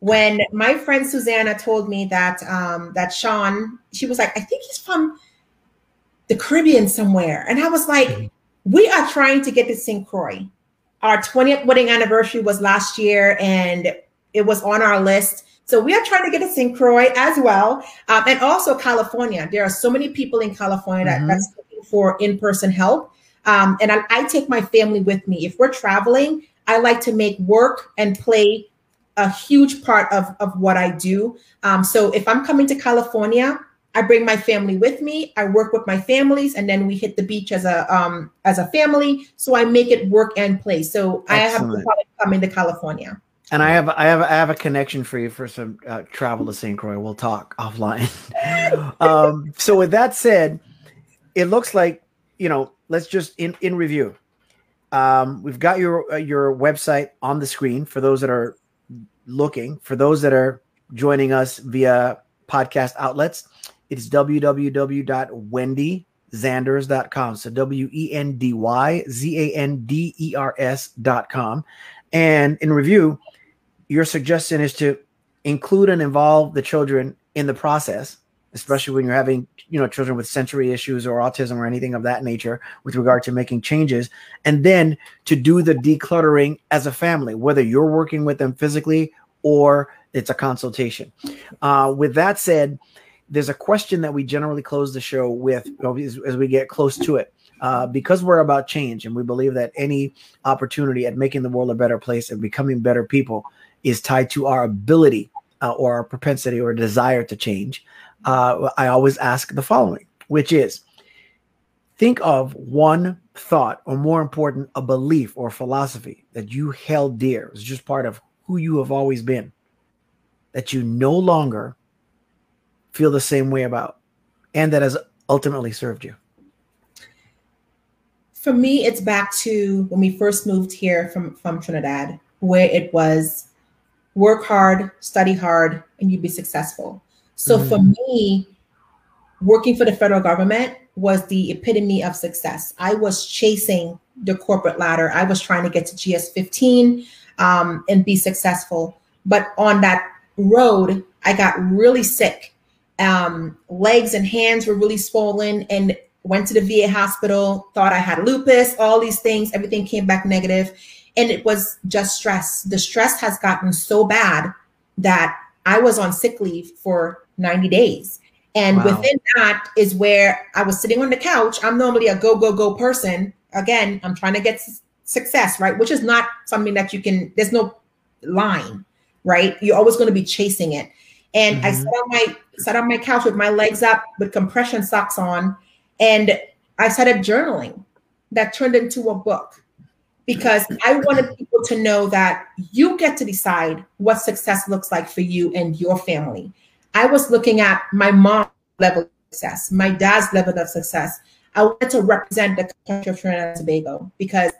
S3: When my friend Susanna told me that um, that Shawn, she was like, I think he's from the Caribbean somewhere, and I was like, mm-hmm. we are trying to get to St. Croix. Our 20th wedding anniversary was last year, and it was on our list. So we are trying to get to St. Croix as well, um, and also California. There are so many people in California that, mm-hmm. that's looking for in-person help. Um, and I, I take my family with me. If we're traveling, I like to make work and play a huge part of, of what I do. Um, so if I'm coming to California, I bring my family with me. I work with my families, and then we hit the beach as a um as a family. So I make it work and play. So Excellent. I have to come into California.
S2: And I have I have I have a connection for you for some uh, travel to St. Croix. We'll talk offline. um, so with that said, it looks like you know. Let's just in in review. Um, we've got your uh, your website on the screen for those that are looking. For those that are joining us via podcast outlets, it's www.wendyzanders.com. So W E N D Y Z A N D E R S.com. And in review, your suggestion is to include and involve the children in the process, especially when you're having, you know, children with sensory issues or autism or anything of that nature with regard to making changes, and then to do the decluttering as a family, whether you're working with them physically or it's a consultation. Uh, with that said, there's a question that we generally close the show with as, as we get close to it. Uh, because we're about change and we believe that any opportunity at making the world a better place and becoming better people is tied to our ability uh, or our propensity or desire to change, uh, I always ask the following, which is think of one thought, or more important, a belief or philosophy that you held dear. It's just part of who you have always been, that you no longer feel the same way about, and that has ultimately served you
S3: for me, it's back to when we first moved here from, from Trinidad, where it was work hard, study hard, and you'd be successful. So mm-hmm. for me, working for the federal government was the epitome of success. I was chasing the corporate ladder. I was trying to get to GS 15 um, and be successful. But on that road, I got really sick. Um, legs and hands were really swollen, and went to the VA hospital, thought I had lupus, all these things, everything came back negative, And it was just stress. The stress has gotten so bad that I was on sick leave for 90 days. And wow. within that is where I was sitting on the couch. I'm normally a go, go, go person. Again, I'm trying to get success, right? Which is not something that you can, there's no line, right? You're always going to be chasing it. And mm-hmm. I sat on my sat on my couch with my legs up with compression socks on and I started journaling that turned into a book because I wanted people to know that you get to decide what success looks like for you and your family. I was looking at my mom's level of success, my dad's level of success. I wanted to represent the country of Trinidad and Tobago because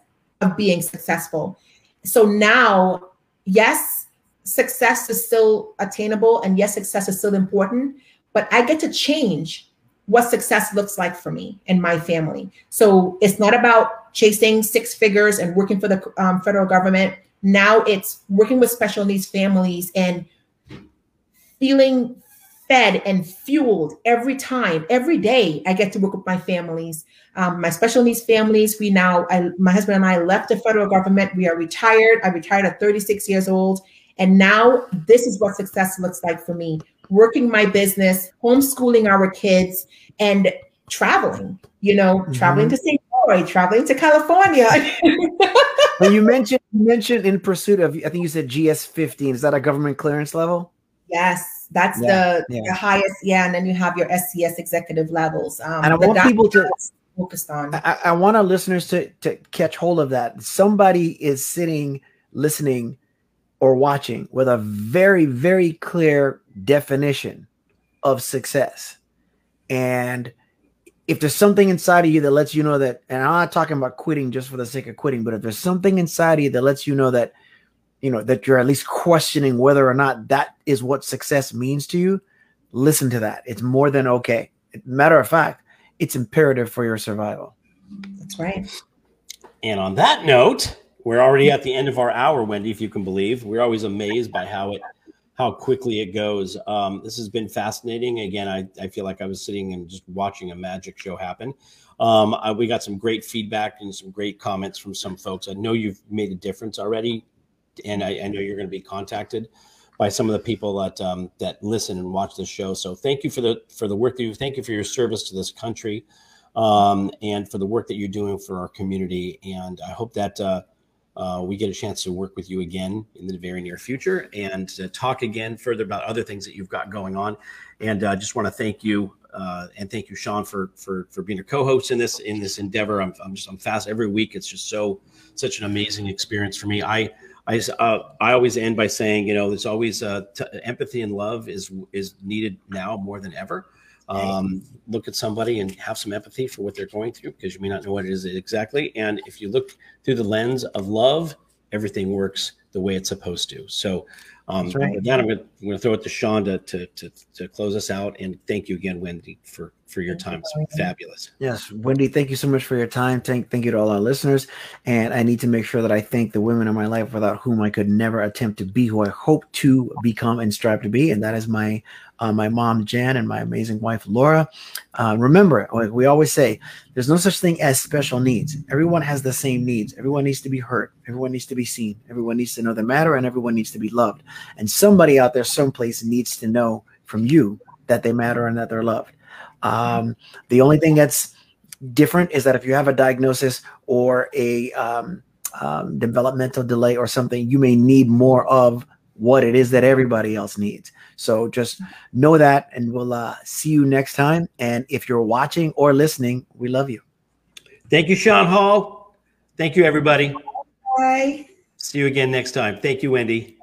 S3: of being successful. So now, yes, success is still attainable and yes, success is still important, but I get to change what success looks like for me and my family. So it's not about chasing six figures and working for the um, federal government. Now it's working with special needs families and feeling fed and fueled every time, every day I get to work with my families. Um, my special needs families, we now, I, my husband and I left the federal government. We are retired. I retired at 36 years old. And now this is what success looks like for me working my business, homeschooling our kids, and traveling, you know, mm-hmm. traveling to St. Croix, traveling to California.
S2: well, you mentioned you mentioned in pursuit of I think you said GS 15. Is that a government clearance level?
S3: Yes, that's yeah, the, yeah. the highest. Yeah, and then you have your SCS executive levels.
S2: Um, and I want people to focused on. I, I want our listeners to to catch hold of that. Somebody is sitting, listening, or watching with a very very clear definition of success. And if there's something inside of you that lets you know that, and I'm not talking about quitting just for the sake of quitting, but if there's something inside of you that lets you know that, you know, that you're at least questioning whether or not that is what success means to you, listen to that. It's more than okay. Matter of fact, it's imperative for your survival.
S3: That's right.
S1: And on that note, we're already at the end of our hour, Wendy, if you can believe. We're always amazed by how it how quickly it goes. Um, this has been fascinating. Again, I, I feel like I was sitting and just watching a magic show happen. Um, I, we got some great feedback and some great comments from some folks. I know you've made a difference already, and I, I know you're going to be contacted by some of the people that um, that listen and watch the show. So thank you for the for the work that you thank you for your service to this country, um, and for the work that you're doing for our community. And I hope that uh, uh, we get a chance to work with you again in the very near future and to talk again further about other things that you've got going on. And I uh, just want to thank you uh, and thank you, Shawn, for for for being a co-host in this in this endeavor. I'm I'm just I'm fast every week. It's just so such an amazing experience for me. I I uh, I always end by saying, you know, there's always uh, t- empathy and love is is needed now more than ever. Um, look at somebody and have some empathy for what they're going through because you may not know what it is exactly. And if you look through the lens of love, everything works the way it's supposed to. So um, right. With that, I'm going to throw it to Shawn to, to, to, to, close us out. And thank you again, Wendy, for, for your time. It's fabulous.
S2: Yes, Wendy, thank you so much for your time. Thank, thank you to all our listeners. And I need to make sure that I thank the women in my life without whom I could never attempt to be who I hope to become and strive to be. And that is my uh, my mom Jan and my amazing wife Laura. Uh, remember, we always say there's no such thing as special needs. Everyone has the same needs. Everyone needs to be heard. Everyone needs to be seen. Everyone needs to know the matter, and everyone needs to be loved. And somebody out there, someplace, needs to know from you that they matter and that they're loved. Um, the only thing that's different is that if you have a diagnosis or a um, um, developmental delay or something, you may need more of what it is that everybody else needs. So just know that, and we'll uh, see you next time. And if you're watching or listening, we love you.
S1: Thank you, Shawn Hall. Thank you, everybody.
S3: Bye.
S1: See you again next time. Thank you, Wendy.